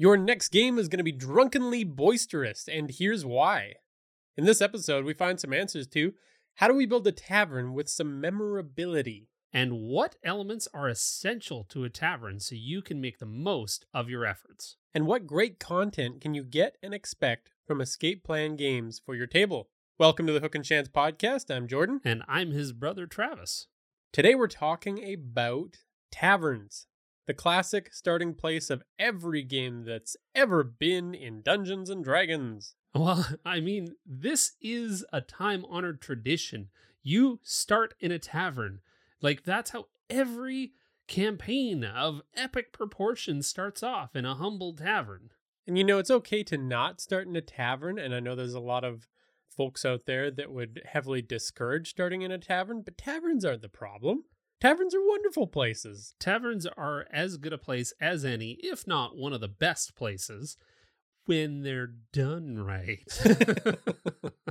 Your next game is going to be drunkenly boisterous, and here's why. In this episode, we find some answers to how do we build a tavern with some memorability? And what elements are essential to a tavern so you can make the most of your efforts? And what great content can you get and expect from Escape Plan Games for your table? Welcome to the Hook and Chance podcast. I'm Jordan. And I'm his brother Travis. Today we're talking about taverns the classic starting place of every game that's ever been in Dungeons and Dragons. Well, I mean, this is a time honored tradition. You start in a tavern. Like, that's how every campaign of epic proportions starts off in a humble tavern. And you know, it's okay to not start in a tavern. And I know there's a lot of folks out there that would heavily discourage starting in a tavern, but taverns aren't the problem. Taverns are wonderful places. Taverns are as good a place as any, if not one of the best places, when they're done right.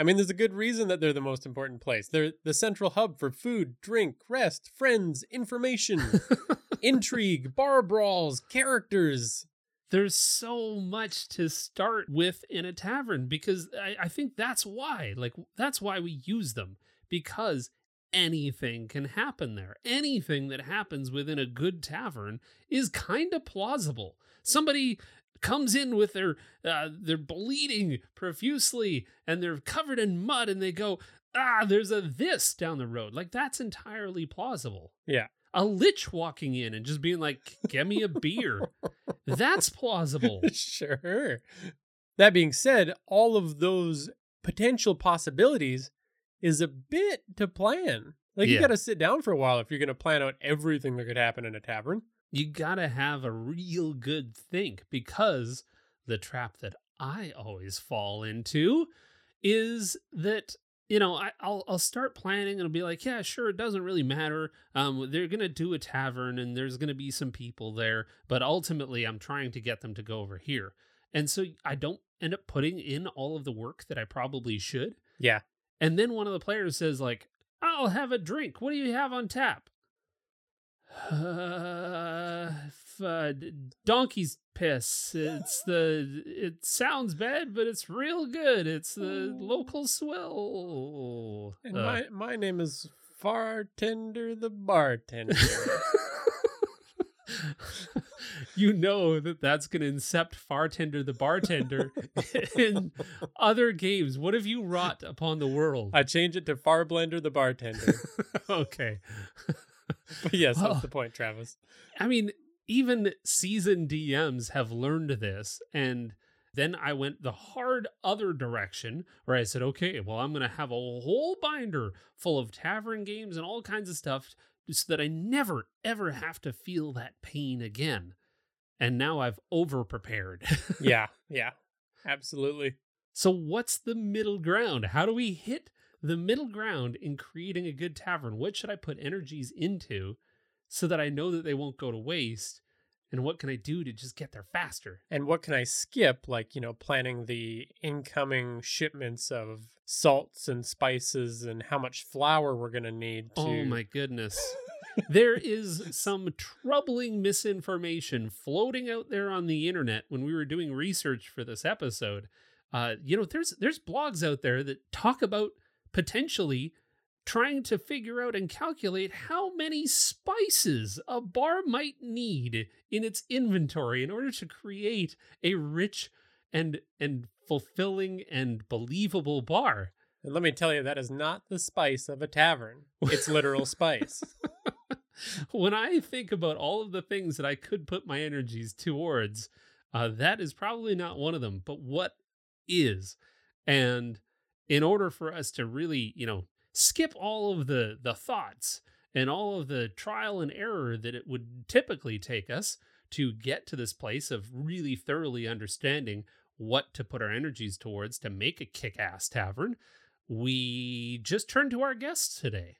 I mean, there's a good reason that they're the most important place. They're the central hub for food, drink, rest, friends, information, intrigue, bar brawls, characters. There's so much to start with in a tavern because I, I think that's why. Like, that's why we use them because anything can happen there. Anything that happens within a good tavern is kind of plausible. Somebody comes in with their uh, they're bleeding profusely and they're covered in mud and they go ah there's a this down the road. Like that's entirely plausible. Yeah. A lich walking in and just being like get me a beer. That's plausible. Sure. That being said all of those potential possibilities is a bit to plan. Like yeah. you got to sit down for a while if you're going to plan out everything that could happen in a tavern. You got to have a real good think because the trap that I always fall into is that you know I, will I'll start planning and I'll be like, yeah, sure, it doesn't really matter. Um, they're gonna do a tavern and there's gonna be some people there, but ultimately I'm trying to get them to go over here, and so I don't end up putting in all of the work that I probably should. Yeah. And then one of the players says, like, I'll have a drink. What do you have on tap? Uh, f- uh, donkey's piss. It's the. It sounds bad, but it's real good. It's the local swill. And uh, my my name is Fartender the bartender. you know that that's going to incept Fartender the bartender in other games. What have you wrought upon the world? I change it to Farblender the bartender. okay. but yes, well, that's the point, Travis. I mean, even seasoned DMs have learned this and then I went the hard other direction where I said, okay, well, I'm going to have a whole binder full of tavern games and all kinds of stuff so that I never, ever have to feel that pain again. And now I've over prepared. yeah, yeah, absolutely. So, what's the middle ground? How do we hit the middle ground in creating a good tavern? What should I put energies into so that I know that they won't go to waste? And what can I do to just get there faster? And what can I skip, like, you know, planning the incoming shipments of salts and spices and how much flour we're going oh to need to. Oh, my goodness. There is some troubling misinformation floating out there on the internet when we were doing research for this episode. Uh, you know, there's there's blogs out there that talk about potentially trying to figure out and calculate how many spices a bar might need in its inventory in order to create a rich and and fulfilling and believable bar. And let me tell you, that is not the spice of a tavern. It's literal spice. when I think about all of the things that I could put my energies towards, uh, that is probably not one of them. But what is? And in order for us to really, you know, skip all of the the thoughts and all of the trial and error that it would typically take us to get to this place of really thoroughly understanding what to put our energies towards to make a kick ass tavern, we just turned to our guests today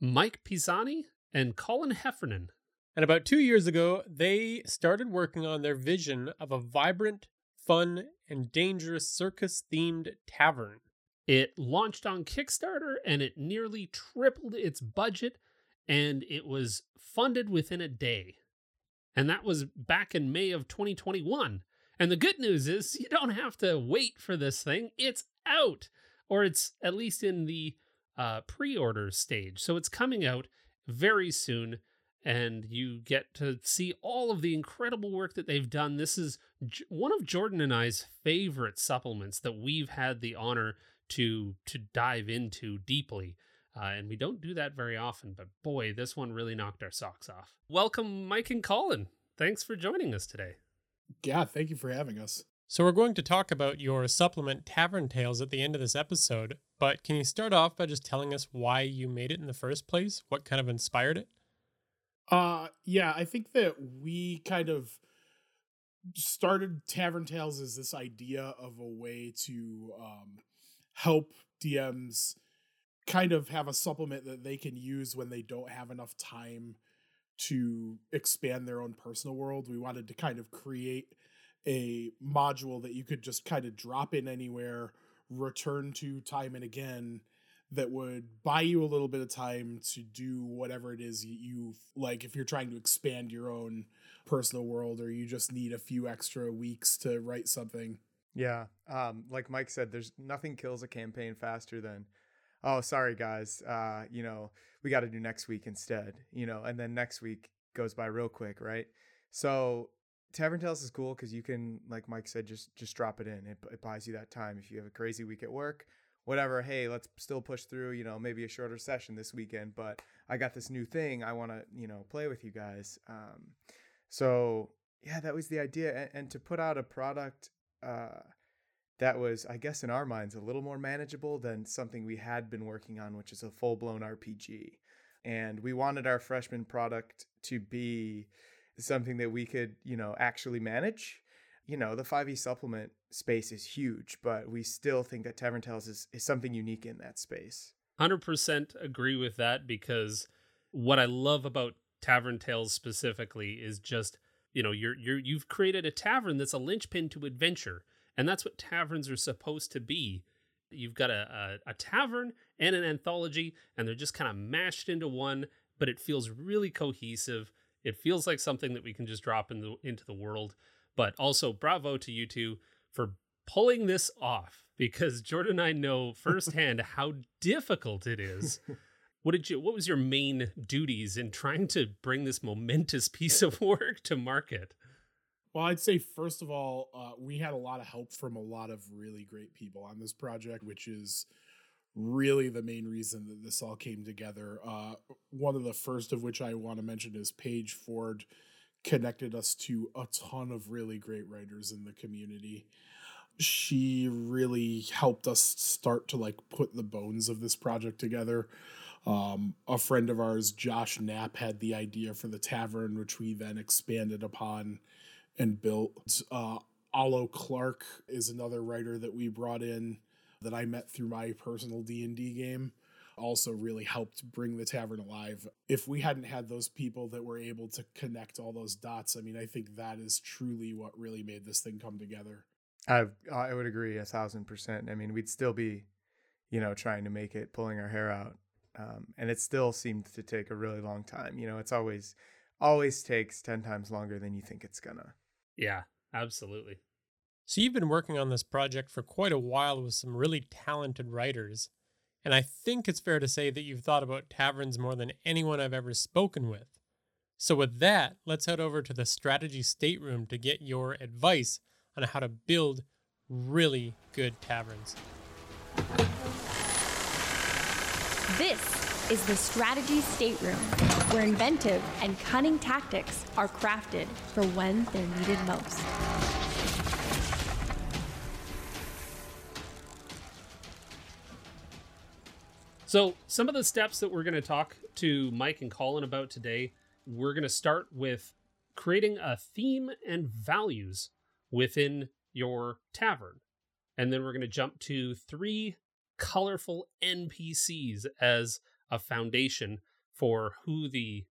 Mike Pisani and Colin Heffernan. And about two years ago, they started working on their vision of a vibrant, fun, and dangerous circus themed tavern. It launched on Kickstarter and it nearly tripled its budget and it was funded within a day. And that was back in May of 2021. And the good news is you don't have to wait for this thing. It's out, or it's at least in the uh, pre order stage. So it's coming out very soon and you get to see all of the incredible work that they've done. This is one of Jordan and I's favorite supplements that we've had the honor to to dive into deeply. Uh, and we don't do that very often, but boy, this one really knocked our socks off. Welcome, Mike and Colin. Thanks for joining us today. Yeah, thank you for having us. So, we're going to talk about your supplement Tavern Tales at the end of this episode, but can you start off by just telling us why you made it in the first place? What kind of inspired it? Uh yeah, I think that we kind of started Tavern Tales as this idea of a way to um help DMs kind of have a supplement that they can use when they don't have enough time to expand their own personal world. We wanted to kind of create a module that you could just kind of drop in anywhere, return to time and again, that would buy you a little bit of time to do whatever it is you like if you're trying to expand your own personal world or you just need a few extra weeks to write something. Yeah. Um, like Mike said, there's nothing kills a campaign faster than, oh, sorry guys, uh, you know, we got to do next week instead, you know, and then next week goes by real quick, right? So Tavern Tales is cool because you can, like Mike said, just just drop it in. It, it buys you that time if you have a crazy week at work whatever hey let's still push through you know maybe a shorter session this weekend but i got this new thing i want to you know play with you guys um, so yeah that was the idea and, and to put out a product uh, that was i guess in our minds a little more manageable than something we had been working on which is a full-blown rpg and we wanted our freshman product to be something that we could you know actually manage you know, the 5e supplement space is huge, but we still think that Tavern Tales is, is something unique in that space. 100% agree with that because what I love about Tavern Tales specifically is just, you know, you're you're you've created a tavern that's a linchpin to adventure, and that's what taverns are supposed to be. You've got a, a, a tavern and an anthology, and they're just kind of mashed into one, but it feels really cohesive. It feels like something that we can just drop in the, into the world. But also, bravo to you two for pulling this off because Jordan and I know firsthand how difficult it is. What did you? What was your main duties in trying to bring this momentous piece of work to market? Well, I'd say first of all, uh, we had a lot of help from a lot of really great people on this project, which is really the main reason that this all came together. Uh, one of the first of which I want to mention is Paige Ford, connected us to a ton of really great writers in the community. She really helped us start to like put the bones of this project together. Um, a friend of ours, Josh Knapp, had the idea for the tavern, which we then expanded upon and built. Uh, Alo Clark is another writer that we brought in that I met through my personal D and D game also really helped bring the tavern alive. If we hadn't had those people that were able to connect all those dots, I mean, I think that is truly what really made this thing come together. I I would agree a thousand percent. I mean, we'd still be, you know, trying to make it, pulling our hair out, um, and it still seemed to take a really long time. You know, it's always always takes ten times longer than you think it's gonna. Yeah, absolutely. So you've been working on this project for quite a while with some really talented writers. And I think it's fair to say that you've thought about taverns more than anyone I've ever spoken with. So, with that, let's head over to the strategy stateroom to get your advice on how to build really good taverns. This is the strategy stateroom, where inventive and cunning tactics are crafted for when they're needed most. So, some of the steps that we're going to talk to Mike and Colin about today, we're going to start with creating a theme and values within your tavern. And then we're going to jump to three colorful NPCs as a foundation for who the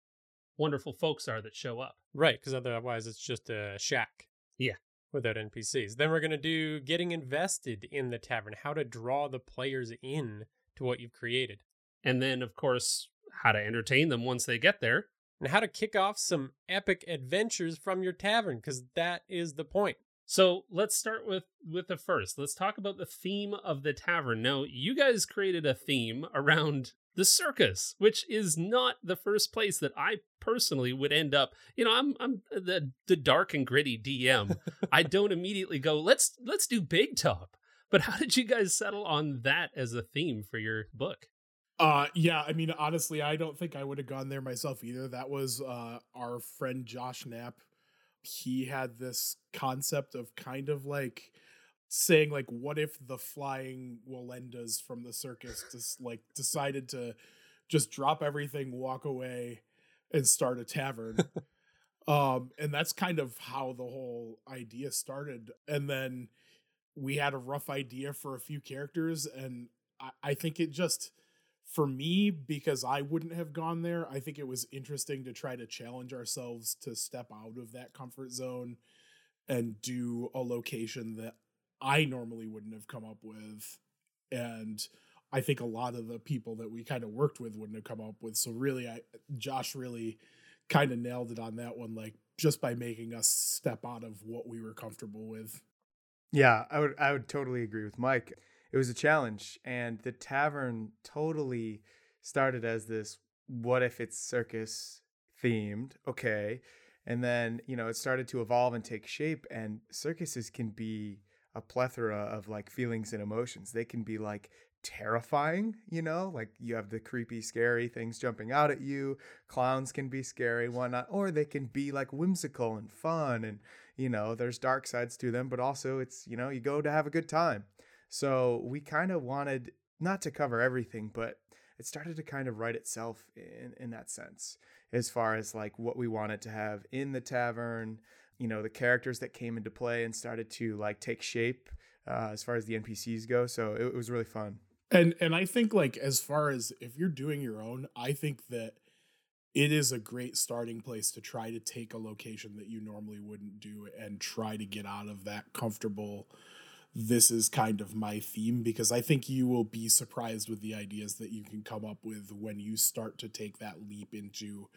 wonderful folks are that show up. Right, because otherwise it's just a shack. Yeah. Without NPCs. Then we're going to do getting invested in the tavern, how to draw the players in to what you've created. And then, of course, how to entertain them once they get there. And how to kick off some epic adventures from your tavern, because that is the point. So let's start with with the first. Let's talk about the theme of the tavern. Now, you guys created a theme around the circus, which is not the first place that I personally would end up. You know, I'm I'm the the dark and gritty DM. I don't immediately go, let's let's do Big Top. But how did you guys settle on that as a theme for your book? Uh yeah, I mean honestly, I don't think I would have gone there myself either. That was uh our friend Josh Knapp he had this concept of kind of like saying like what if the flying Wallendas from the circus just like decided to just drop everything, walk away and start a tavern. um and that's kind of how the whole idea started. And then we had a rough idea for a few characters and I, I think it just for me because I wouldn't have gone there. I think it was interesting to try to challenge ourselves to step out of that comfort zone and do a location that I normally wouldn't have come up with. And I think a lot of the people that we kind of worked with wouldn't have come up with. So really I Josh really kind of nailed it on that one like just by making us step out of what we were comfortable with. Yeah, I would I would totally agree with Mike. It was a challenge and the tavern totally started as this what if it's circus themed okay and then you know it started to evolve and take shape and circuses can be a plethora of like feelings and emotions. They can be like terrifying you know like you have the creepy scary things jumping out at you clowns can be scary whatnot or they can be like whimsical and fun and you know there's dark sides to them but also it's you know you go to have a good time so we kind of wanted not to cover everything, but it started to kind of write itself in, in that sense, as far as like what we wanted to have in the tavern, you know, the characters that came into play and started to like take shape uh, as far as the NPCs go. So it, it was really fun. And and I think like as far as if you're doing your own, I think that it is a great starting place to try to take a location that you normally wouldn't do and try to get out of that comfortable this is kind of my theme because I think you will be surprised with the ideas that you can come up with when you start to take that leap into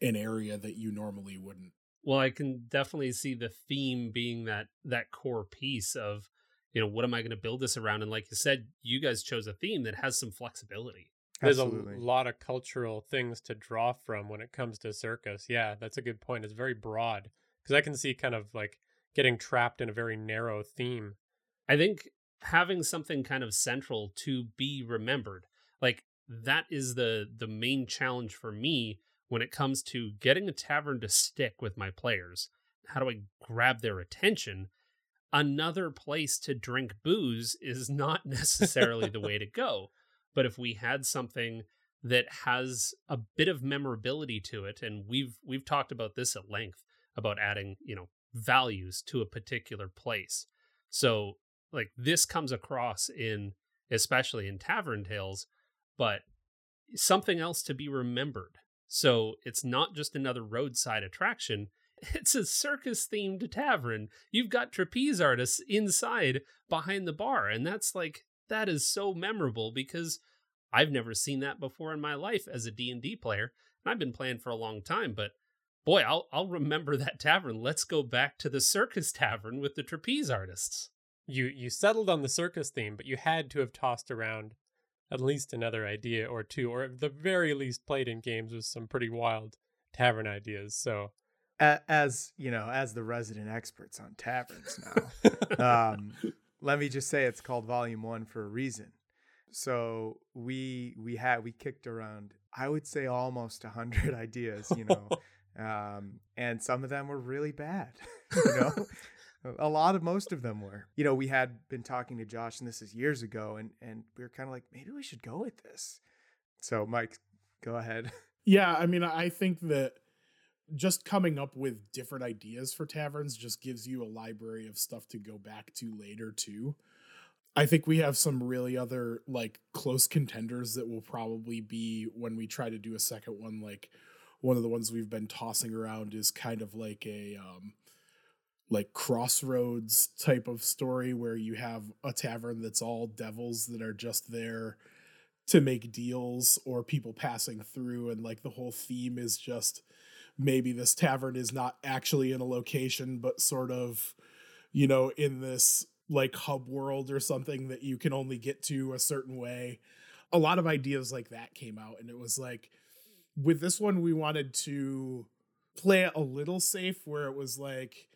an area that you normally wouldn't. Well, I can definitely see the theme being that that core piece of, you know, what am I going to build this around? And like you said, you guys chose a theme that has some flexibility. There's Absolutely. a lot of cultural things to draw from when it comes to circus. Yeah, that's a good point. It's very broad because I can see kind of like getting trapped in a very narrow theme I think having something kind of central to be remembered, like that is the the main challenge for me when it comes to getting a tavern to stick with my players. How do I grab their attention? Another place to drink booze is not necessarily the way to go. But if we had something that has a bit of memorability to it and we've we've talked about this at length about adding, you know, values to a particular place. So like this comes across in especially in tavern tales but something else to be remembered so it's not just another roadside attraction it's a circus themed tavern you've got trapeze artists inside behind the bar and that's like that is so memorable because i've never seen that before in my life as a d&d player and i've been playing for a long time but boy i'll i'll remember that tavern let's go back to the circus tavern with the trapeze artists you you settled on the circus theme, but you had to have tossed around at least another idea or two, or at the very least played in games with some pretty wild tavern ideas. So, as you know, as the resident experts on taverns now, um, let me just say it's called Volume One for a reason. So we we had we kicked around, I would say almost a hundred ideas, you know. um, and some of them were really bad. you know, a lot of most of them were. You know, we had been talking to Josh, and this is years ago, and and we were kind of like, maybe we should go with this. So, Mike, go ahead. Yeah, I mean, I think that just coming up with different ideas for taverns just gives you a library of stuff to go back to later too. I think we have some really other like close contenders that will probably be when we try to do a second one like one of the ones we've been tossing around is kind of like a um like crossroads type of story where you have a tavern that's all devils that are just there to make deals or people passing through and like the whole theme is just maybe this tavern is not actually in a location but sort of you know in this like hub world or something that you can only get to a certain way. A lot of ideas like that came out and it was like with this one we wanted to play it a little safe where it was like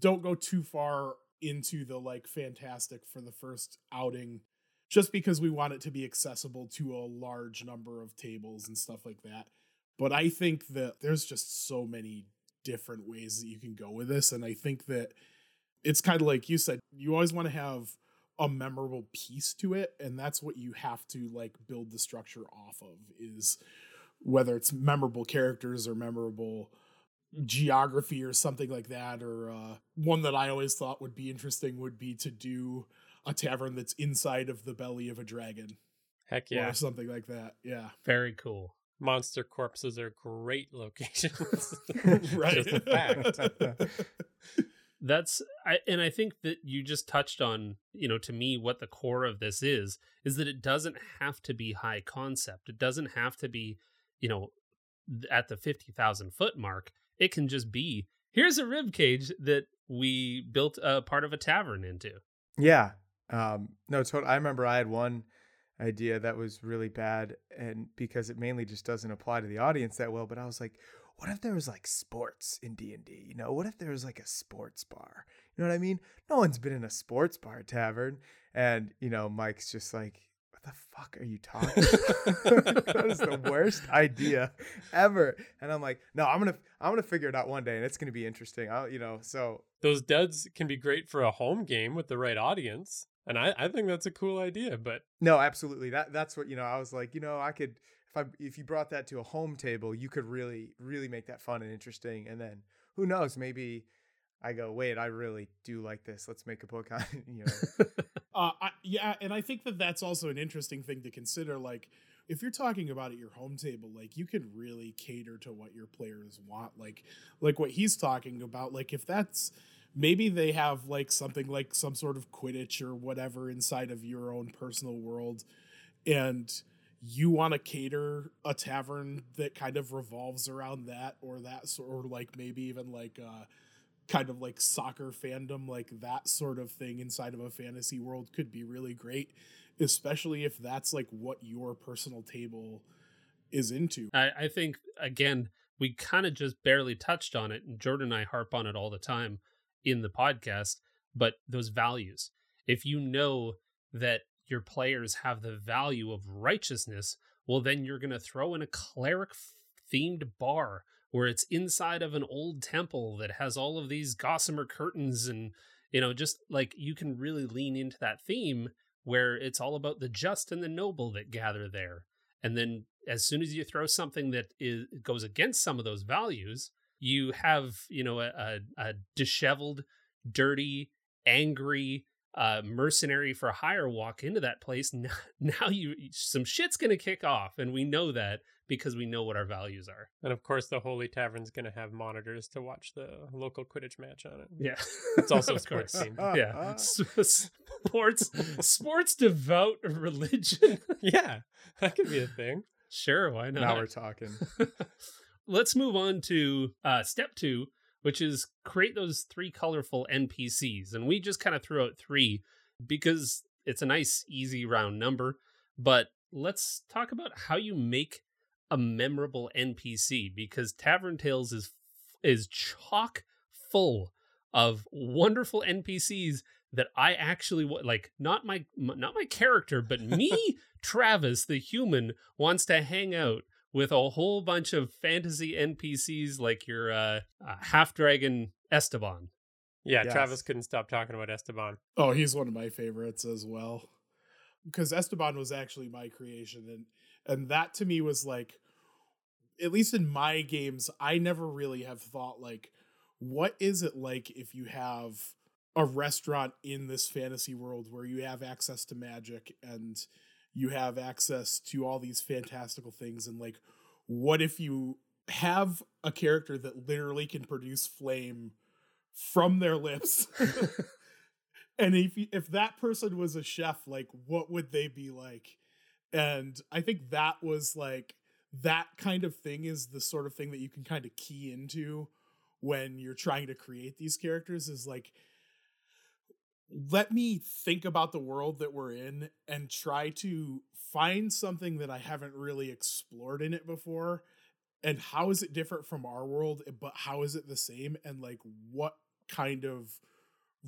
don't go too far into the like fantastic for the first outing just because we want it to be accessible to a large number of tables and stuff like that but I think that there's just so many different ways that you can go with this. And I think that it's kind of like you said, you always want to have a memorable piece to it. And that's what you have to like build the structure off of is whether it's memorable characters or memorable geography or something like that. Or uh, one that I always thought would be interesting would be to do a tavern that's inside of the belly of a dragon. Heck yeah. Or something like that. Yeah. Very cool monster corpses are great locations. right. Just a fact. That's I and I think that you just touched on, you know, to me what the core of this is is that it doesn't have to be high concept. It doesn't have to be, you know, at the 50,000 foot mark. It can just be here's a rib cage that we built a part of a tavern into. Yeah. Um no, totally. I remember I had one idea that was really bad and because it mainly just doesn't apply to the audience that well but i was like what if there was like sports in d&d you know? What if there was like a sports bar? You know what i mean? No one's been in a sports bar tavern and you know mike's just like what the fuck are you talking that is the worst idea ever and i'm like no i'm gonna i'm gonna figure it out one day and it's gonna be interesting. I'll you know so those duds can be great for a home game with the right audience and I, I think that's a cool idea but no absolutely that that's what you know i was like you know i could if i if you brought that to a home table you could really really make that fun and interesting and then who knows maybe i go wait i really do like this let's make a book on you know? Uh I, yeah and i think that that's also an interesting thing to consider like if you're talking about at your home table like you can really cater to what your players want like like what he's talking about like if that's maybe they have like something like some sort of quidditch or whatever inside of your own personal world and you want to cater a tavern that kind of revolves around that or that sort or like maybe even like uh kind of like soccer fandom like that sort of thing inside of a fantasy world could be really great especially if that's like what your personal table is into. I, I think again we kind of just barely touched on it and jordan and i harp on it all the time in the podcast, but those values. If you know that your players have the value of righteousness, well, then you're going to throw in a cleric themed bar where it's inside of an old temple that has all of these gossamer curtains and, you know, just like you can really lean into that theme where it's all about the just and the noble that gather there. And then as soon as you throw something that is goes against some of those values, you have you know a, a, a disheveled dirty angry uh, mercenary for hire walk into that place now, now you some shit's gonna kick off and we know that because we know what our values are. And of course the holy tavern's gonna have monitors to watch the local quidditch match on it. Yeah. It's also a sports team yeah. Sports sports devout religion. Yeah. That could be a thing. Sure why not? now we're talking let's move on to uh, step two, which is create those three colorful NPCs. And we just kind of threw out three because it's a nice, easy round number. But let's talk about how you make a memorable NPC because Tavern Tales is is chock full of wonderful NPCs that I actually like not my not my character but me Travis the human wants to hang out with a whole bunch of fantasy NPCs like your uh, uh, half dragon Esteban. Yeah, yes. Travis couldn't stop talking about Esteban. Oh, he's one of my favorites as well. Because Esteban was actually my creation and and that to me was like at least in my games, I never really have thought like, what is it like if you have a restaurant in this fantasy world where you have access to magic and you have access to all these fantastical things and like what if you have a character that literally can produce flame from their lips? And if if that person was a chef like what would they be like? And i think that was like that kind of thing is the sort of thing that you can kind of key into when you're trying to create these characters is like let me think about the world that we're in and try to find something that I haven't really explored in it before and how is it different from our world eh, but how is it the same and like what kind of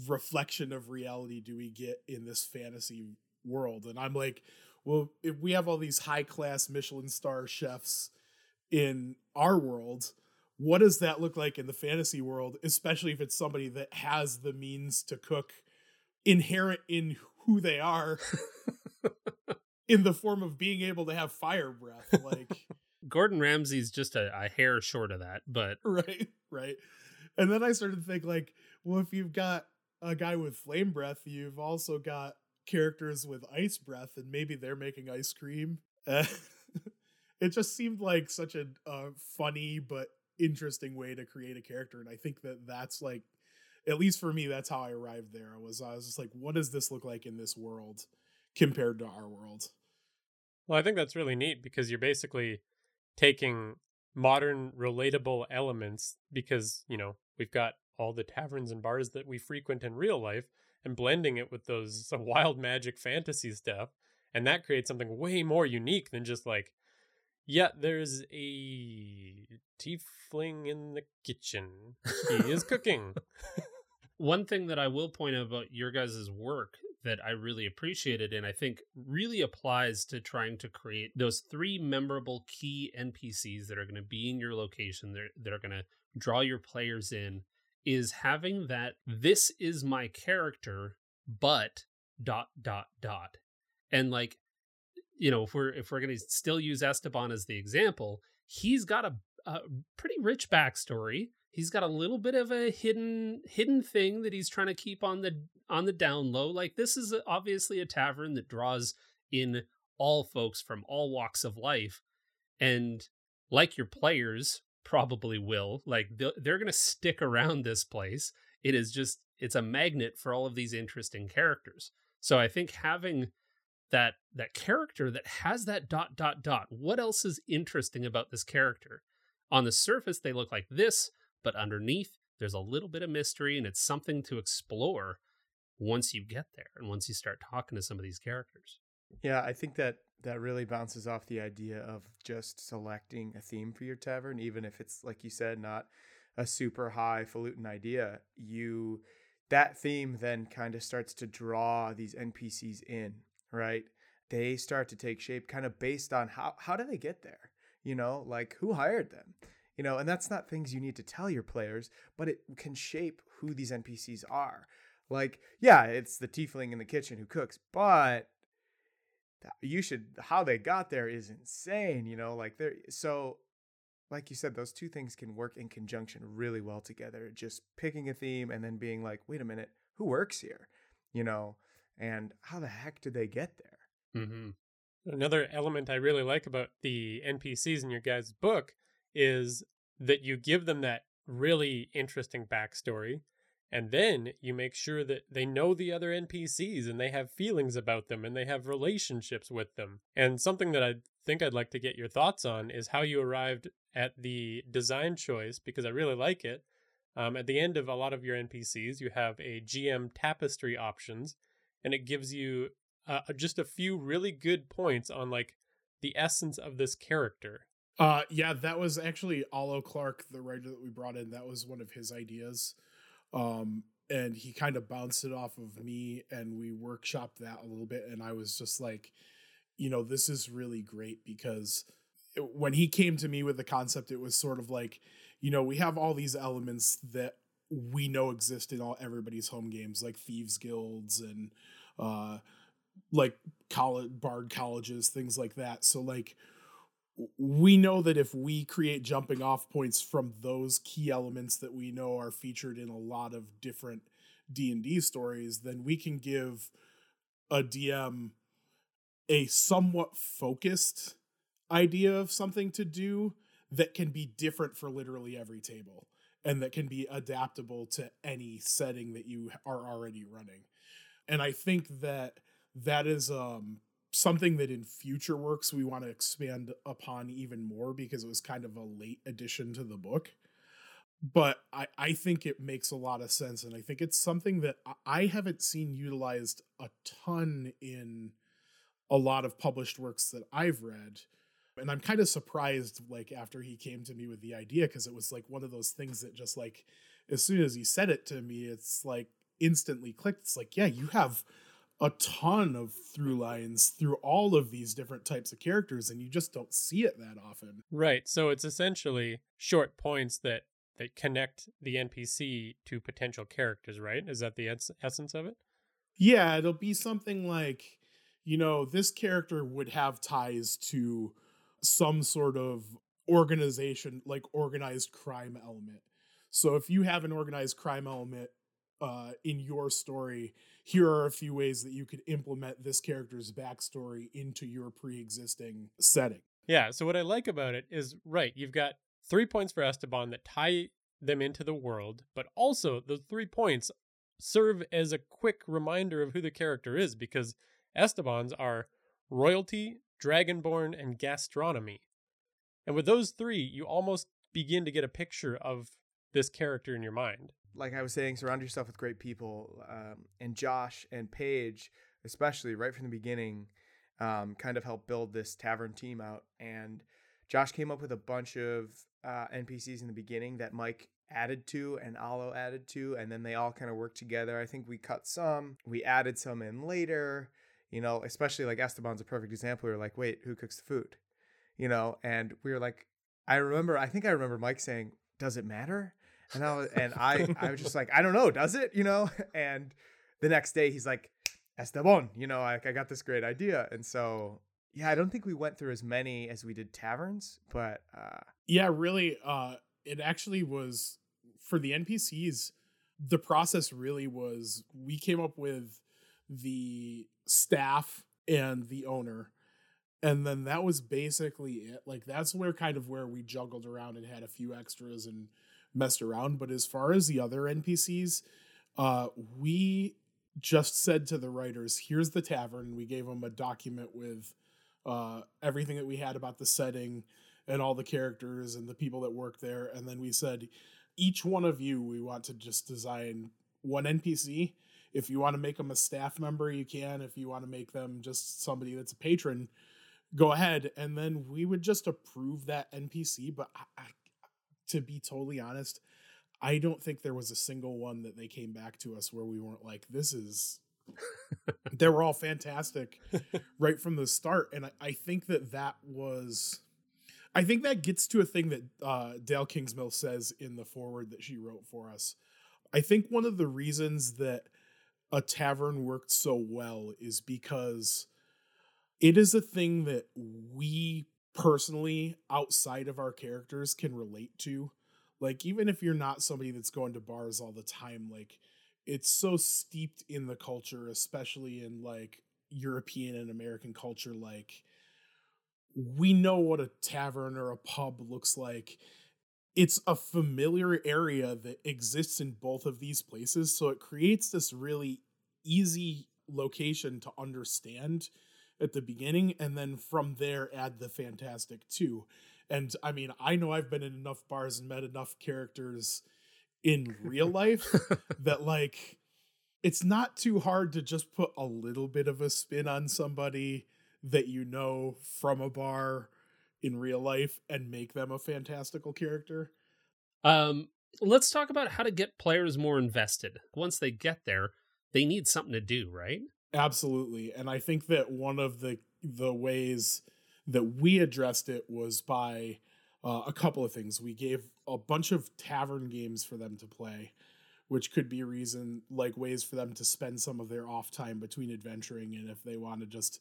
reflection of reality do we get in this fantasy world? And I'm like well if we have all these high class Michelin star chefs in our world what does that look like in the fantasy world especially if it's somebody that has the means to cook inherent in who they are in the form of being able to have fire breath like gordon ramsay's just a, a, hair short of that but right right. And then i started to think like well if you've got a guy with flame breath you've also got characters with ice breath and maybe they're making ice cream. Uh, it just seemed like such a, a funny but interesting way to create a character and i think that that's like at least for me, that's how I arrived there. I was I was just like, what does this look like in this world compared to our world? Well, I think that's really neat because you're basically taking modern relatable elements because, you know, we've got all the taverns and bars that we frequent in real life and blending it with those wild magic fantasy stuff. And that creates something way more unique than just like, yeah, there's a tiefling in the kitchen. He is cooking. One thing that I will point out about your guys' work that I really appreciated and I think really applies to trying to create those three memorable key NPCs that are going to be in your location that, that are going to draw your players in is having that this is my character but dot dot dot. And like you know if we're if we're going to still use Esteban as the example he's got a, a pretty rich backstory he's got a little bit of a hidden hidden thing that he's trying to keep on the on the down low. Like this is obviously a tavern that draws in all folks from all walks of life. And like your players probably will like they're going to stick around this place. It is just it's a magnet for all of these interesting characters. So i think having that that character that has that dot dot dot what else is interesting about this character? On the surface they look like this but underneath there's a little bit of mystery and it's something to explore once you get there and once you start talking to some of these characters. Yeah, I think that that really bounces off the idea of just selecting a theme for your tavern, even if it's like you said, not a super highfalutin idea. You that theme then kind of starts to draw these NPCs in, right? They start to take shape kind of based on how how do they get there? You know, like who hired them? You know, and that's not things you need to tell your players, but it can shape who these NPCs are. Like, yeah, it's the tiefling in the kitchen who cooks, but you should how they got there is insane, you know, like they're so like you said, those two things can work in conjunction really well together. Just picking a theme and then being like, wait a minute, who works here? You know, and how the heck did they get there? Mm-hmm. Another element I really like about the NPCs in your guys' book is that you give them that really interesting backstory and then you make sure that they know the other NPCs and they have feelings about them and they have relationships with them. And something that I think I'd like to get your thoughts on is how you arrived at the design choice because I really like it. Um, at the end of a lot of your NPCs, you have a GM tapestry options, and it gives you uh, just a few really good points on like the essence of this character. Uh, yeah, that was actually Allo Clark, the writer that we brought in. That was one of his ideas. Um, and he kind of bounced it off of me and we workshopped that a little bit. And I was just like, you know, this is really great because it, when he came to me with the concept, it was sort of like, you know, we have all these elements that we know exist in all everybody's home games, like thieves guilds and uh, like college bard colleges, things like that. So like we know that if we create jumping off points from those key elements that we know are featured in a lot of different D&D stories, then we can give a DM a somewhat focused idea of something to do that can be different for literally every table and that can be adaptable to any setting that you are already running. And I think that that is um something that in future works we want to expand upon even more because it was kind of a late addition to the book. But I, I think it makes a lot of sense and i think it's something that i haven't seen utilized a ton in a lot of published works that i've read and i'm kind of surprised like after he came to me with the idea because it was like one of those things that just like as soon as he said it to me it's like instantly clicked. It's like yeah you have a ton of through lines through all of these different types of characters and you just don't see it that often. Right so it's essentially short points that that connect the npc to potential characters right? Is that the essence of it? Yeah it'll be something like you know this character would have ties to some sort of organization like organized crime element. So if you have an organized crime element uh, in your story here are a few ways that you could implement this character's backstory into your pre-existing setting. Yeah, so what I like about it is right, you've got three points for Esteban that tie them into the world, but also those three points serve as a quick reminder of who the character is because Estebans are royalty, dragonborn, and gastronomy. And with those three, you almost begin to get a picture of this character in your mind like I was saying, surround yourself with great people. Um, and Josh and Paige, especially right from the beginning, um, kind of helped build this tavern team out. And Josh came up with a bunch of uh, NPCs in the beginning that Mike added to and Alo added to, and then they all kind of worked together. I think we cut some, we added some in later. You know, especially like Esteban's a perfect example. We are like, wait, who cooks the food? You know, and we were like, I remember, I think I remember Mike saying, "Does it matter?" And I was, and I, I was just like, I don't know, does it? You know? And the next day he's like, Esteban, you know, like I got this great idea. And so, yeah, I don't think we went through as many as we did taverns, but uh yeah, really, uh it actually was for the NPCs, the process really was we came up with the staff and the owner and then that was basically it like that's where kind of where we juggled around and had a few extras and messed around. But as far as the other NPCs, uh, we just said to the writers, "Here's the tavern." We gave them a document with uh, everything that we had about the setting and all the characters and the people that work there, and then we said, each one of you, we want to just design one NPC. If you want to make them a staff member, you can. If you want to make them just somebody that's a patron, go ahead. And then we would just approve that NPC. But I, I to be totally honest, I don't think there was a single one that they came back to us where we weren't like, this is. they were all fantastic right from the start. And I, I, think that that was. I think that gets to a thing that uh, Dale Kingsmill says in the forward that she wrote for us. I think one of the reasons that a tavern worked so well is because it is a thing that we personally outside of our characters can relate to. Like even if you're not somebody that's going to bars all the time, like it's so steeped in the culture, especially in like European and American culture like we know what a tavern or a pub looks like. It's a familiar area that exists in both of these places, so it creates this really easy location to understand at the beginning and then from there add the fantastic too and i mean i know i've been in enough bars and met enough characters in real life that like it's not too hard to just put a little bit of a spin on somebody that you know from a bar in real life and make them a fantastical character. Um let's talk about how to get players more invested. Once they get there they need something to do right Absolutely. And I think that one of the the ways that we addressed it was by uh, a couple of things. We gave a bunch of tavern games for them to play, which could be a reason like ways for them to spend some of their off time between adventuring and if they want to just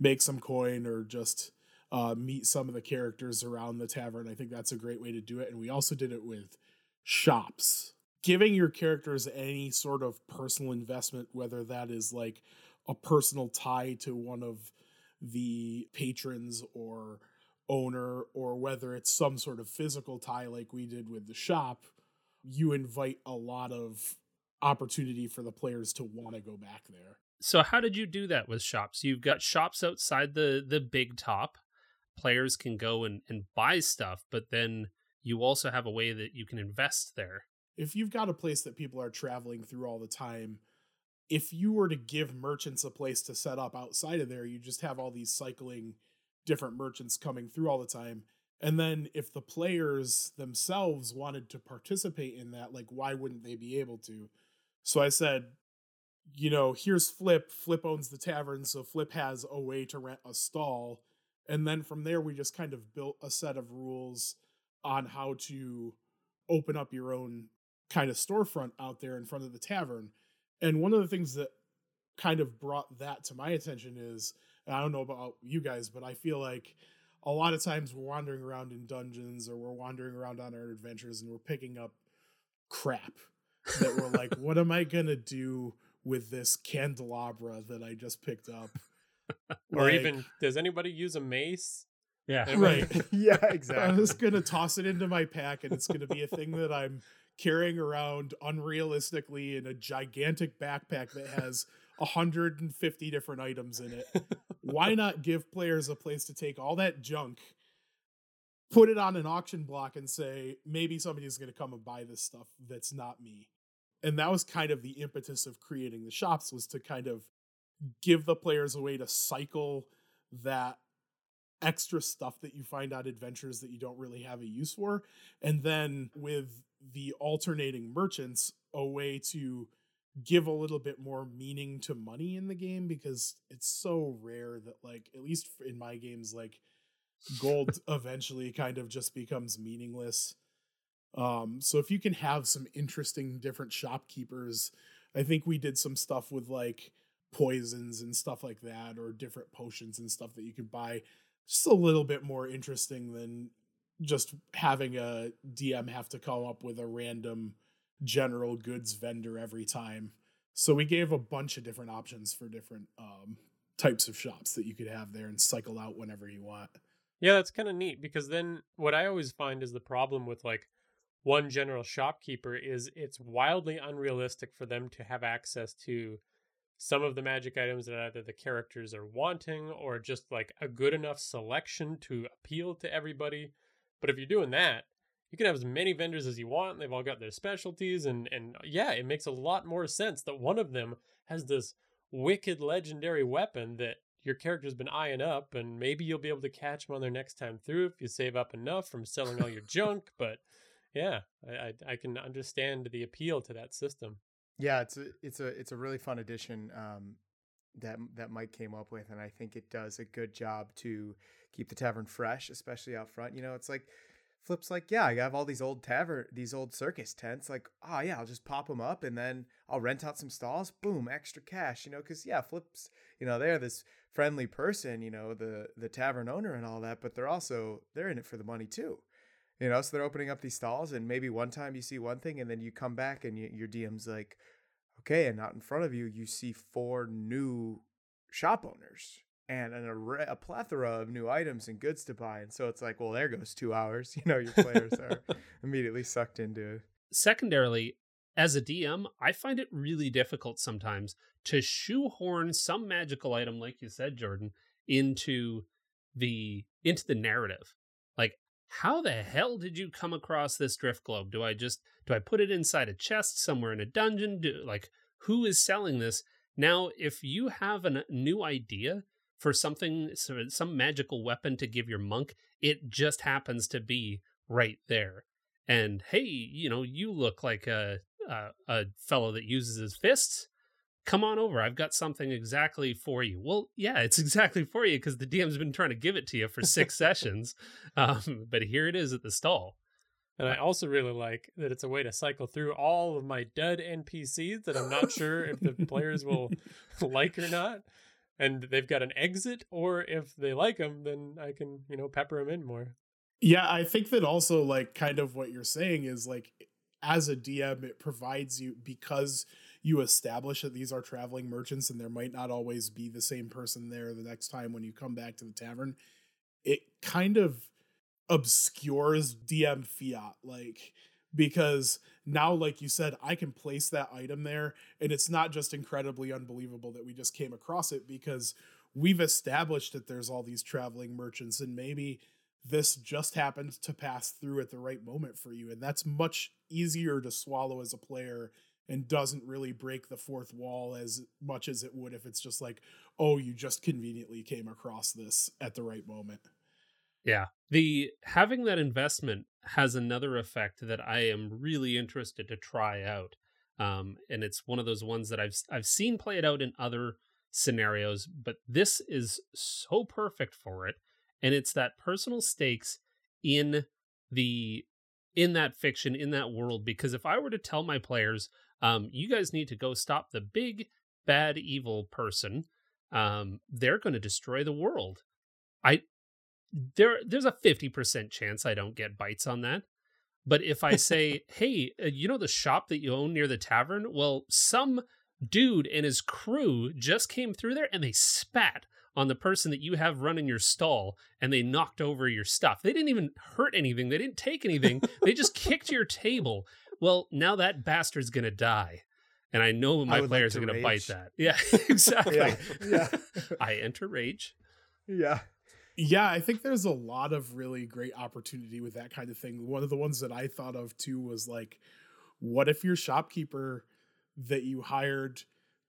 make some coin or just uh, meet some of the characters around the tavern. I think that's a great way to do it. And we also did it with shops, giving your characters any sort of personal investment, whether that is like a personal tie to one of the patrons or owner, or whether it's some sort of physical tie like we did with the shop. You invite a lot of opportunity for the players to want to go back there. So how did you do that with shops? You've got shops outside the the big top. Players can go and, and buy stuff, but then you also have a way that you can invest there. If you've got a place that people are traveling through all the time, if you were to give merchants a place to set up outside of there, you just have all these cycling different merchants coming through all the time. And then if the players themselves wanted to participate in that, like why wouldn't they be able to? So I said, you know, here's Flip. Flip owns the tavern, so Flip has a way to rent a stall. And then from there, we just kind of built a set of rules on how to open up your own kind of storefront out there in front of the tavern. And one of the things that kind of brought that to my attention is I don't know about you guys, but I feel like a lot of times we're wandering around in dungeons or we're wandering around on our adventures and we're picking up crap that we're like, what am I gonna do with this candelabra that I just picked up? or like, even does anybody use a mace? Yeah. Right. yeah, exactly. I'm just gonna toss it into my pack and it's gonna be a thing that I'm carrying around unrealistically in a gigantic backpack that has 150 different items in it. Why not give players a place to take all that junk, put it on an auction block, and say, maybe somebody's going to come and buy this stuff that's not me? And that was kind of the impetus of creating the shops was to kind of give the players a way to cycle that extra stuff that you find on adventures that you don't really have a use for. And then with the alternating merchants, a way to give a little bit more meaning to money in the game because it's so rare that like at least in my games like gold eventually kind of just becomes meaningless. Um so if you can have some interesting different shopkeepers i think we did some stuff with like poisons and stuff like that or different potions and stuff that you could buy. Just a little bit more interesting than just having a dm have to come up with a random general goods vendor every time. So we gave a bunch of different options for different um, types of shops that you could have there and cycle out whenever you want. Yeah, that's kind of neat because then what I always find is the problem with like one general shopkeeper is it's wildly unrealistic for them to have access to some of the magic items that either the characters are wanting or just like a good enough selection to appeal to everybody. But if you're doing that, you can have as many vendors as you want they've all got their specialties and and yeah it makes a lot more sense that one of them has this wicked legendary weapon that your character's been eyeing up and maybe you'll be able to catch them on their next time through if you save up enough from selling all your junk but yeah I, I, I can understand the appeal to that system. Yeah it's a it's a it's a really fun addition um that that mike came up with and i think it does a good job to keep the tavern fresh especially out front you know it's like Flip's like, yeah, I have all these old tavern, these old circus tents. Like, oh yeah, I'll just pop them up and then I'll rent out some stalls. Boom, extra cash, you know, because yeah, Flip's, you know, they're this friendly person, you know, the the tavern owner and all that, but they're also they're in it for the money too, you know. So they're opening up these stalls, and maybe one time you see one thing, and then you come back and you, your DM's like, okay, and out in front of you, you see four new shop owners and an array, a plethora of new items and goods to buy. And so it's like, well, there goes two hours. You know, your players are immediately sucked into. Secondarily, as a DM, I find it really difficult sometimes to shoehorn some magical item, like you said, Jordan, into the into the narrative. How the hell did you come across this drift globe? Do I just do I put it inside a chest somewhere in a dungeon? Do like who is selling this? Now, if you have a new idea for something, some magical weapon to give your monk, it just happens to be right there. And hey, you know, you look like a a, a fellow that uses his fists. Come on over. I've got something exactly for you. Well, yeah, it's exactly for you because the DM's been trying to give it to you for six sessions. Um, but here it is at the stall. And I also really like that it's a way to cycle through all of my dud NPCs that I'm not sure if the players will like or not. and they've got an exit, or if they like them, then I can you know pepper them in more. Yeah, I think that also like kind of what you're saying is like as a DM, it provides you because you establish that these are traveling merchants and there might not always be the same person there the next time when you come back to the tavern. It kind of obscures DM fiat, like because now, like you said, I can place that item there, and it's not just incredibly unbelievable that we just came across it because we've established that there's all these traveling merchants, and maybe this just happened to pass through at the right moment for you. And that's much easier to swallow as a player and doesn't really break the fourth wall as much as it would if it's just like, oh, you just conveniently came across this at the right moment. Yeah. The having that investment has another effect that I am really interested to try out. Um, and it's one of those ones that I've I've seen play it out in other scenarios, but this is so perfect for it and it's that personal stakes in the in that fiction in that world because if i were to tell my players um, you guys need to go stop the big bad evil person um, they're going to destroy the world i there there's a 50% chance i don't get bites on that but if i say hey uh, you know the shop that you own near the tavern well some dude and his crew just came through there and they spat on the person that you have running your stall and they knocked over your stuff. They didn't even hurt anything. They didn't take anything. they just kicked your table. Well, now that bastard's going to die. And I know my I players like are going to bite that. Yeah, exactly. yeah. yeah. I enter rage. Yeah. Yeah, I think there's a lot of really great opportunity with that kind of thing. One of the ones that I thought of too was like, what if your shopkeeper that you hired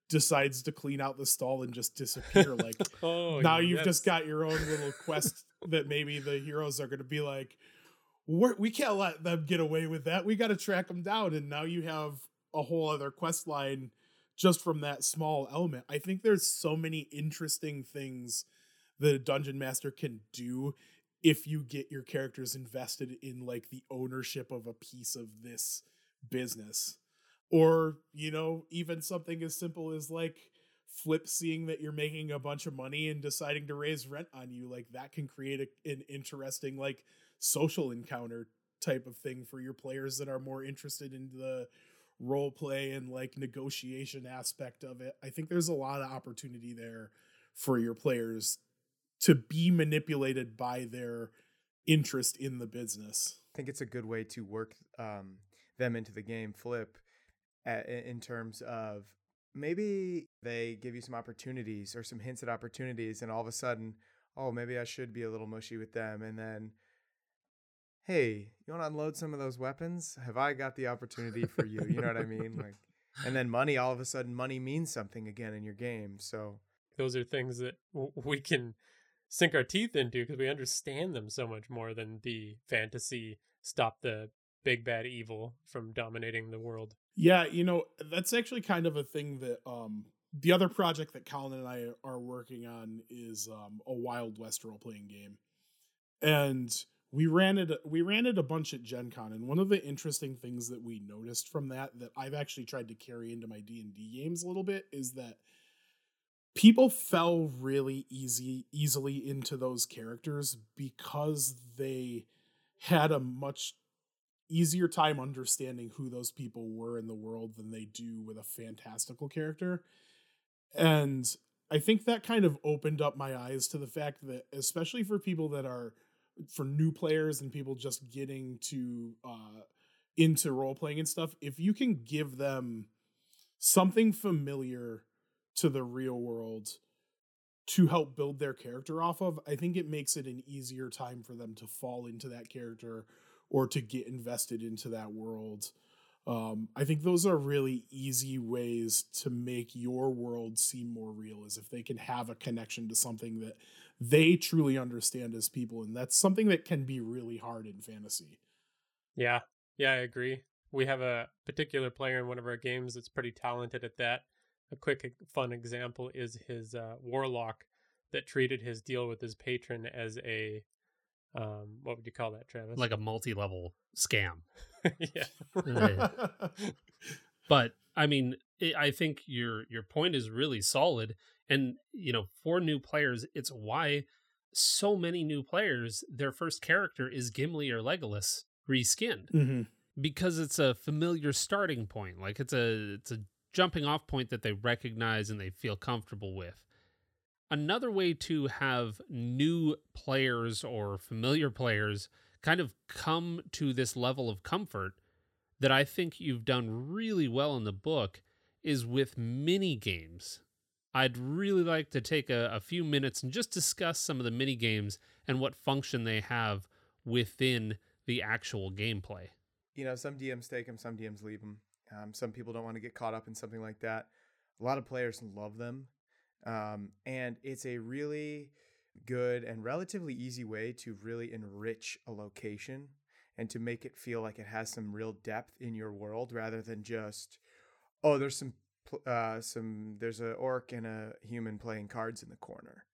decides to clean out the stall and just disappear. Like oh, now yeah, you've that's... just got your own little quest that maybe the heroes are going to be like, We're, we can not let them get away with that. We got to track them down. And now you have a whole other quest line just from that small element. I think there's so many interesting things that a dungeon master can do if you get your characters invested in like the ownership of a piece of this business or you know even something as simple as like flip seeing that you're making a bunch of money and deciding to raise rent on you like that can create a, an interesting like social encounter type of thing for your players that are more interested in the role play and like negotiation aspect of it i think there's a lot of opportunity there for your players to be manipulated by their interest in the business i think it's a good way to work um, them into the game flip at, in terms of maybe they give you some opportunities or some hints at opportunities, and all of a sudden, oh, maybe I should be a little mushy with them, and then. Hey, you want to unload some of those weapons? Have I got the opportunity for you? You know what I mean? Like, and then money. All of a sudden, money means something again in your game. So those are things that we can sink our teeth into because we understand them so much more than the fantasy stop the big bad evil from dominating the world. Yeah, you know, that's actually kind of a thing that um the other project that Colin and I are working on is um a Wild West role playing game. And we ran it we ran it a bunch at Gen Con and one of the interesting things that we noticed from that that I've actually tried to carry into my D&D games a little bit is that people fell really easy easily into those characters because they had a much easier time understanding who those people were in the world than they do with a fantastical character. And I think that kind of opened up my eyes to the fact that, especially for people that are, for new players and people just getting to, uh, into role playing and stuff, if you can give them something familiar to the real world to help build their character off of, I think it makes it an easier time for them to fall into that character or to get invested into that world. Um, I think those are really easy ways to make your world seem more real, is if they can have a connection to something that they truly understand as people. And that's something that can be really hard in fantasy. Yeah. Yeah, I agree. We have a particular player in one of our games that's pretty talented at that. A quick, fun example is his uh, warlock that treated his deal with his patron as a um, what would you call that, Travis? Like a multi-level scam. yeah. but I mean, I think your your point is really solid And, you know, for new players, it's why so many new players, their first character is Gimli or Legolas reskinned. Mm-hmm. Because it's a familiar starting point. Like it's a it's a jumping off point that they recognize and they feel comfortable with. Another way to have new players or familiar players kind of come to this level of comfort that I think you've done really well in the book is with mini games. I'd really like to take a, a, few minutes and just discuss some of the mini games and what function they have within the actual gameplay. You know, some DMs take them, some DMs leave them. Um, some people don't want to get caught up in something like that. A lot of players love them. Um, and it's a really good and relatively easy way to really enrich a location and to make it feel like it has some real depth in your world rather than just, oh, there's some uh, some there's a orc and a human playing cards in the corner.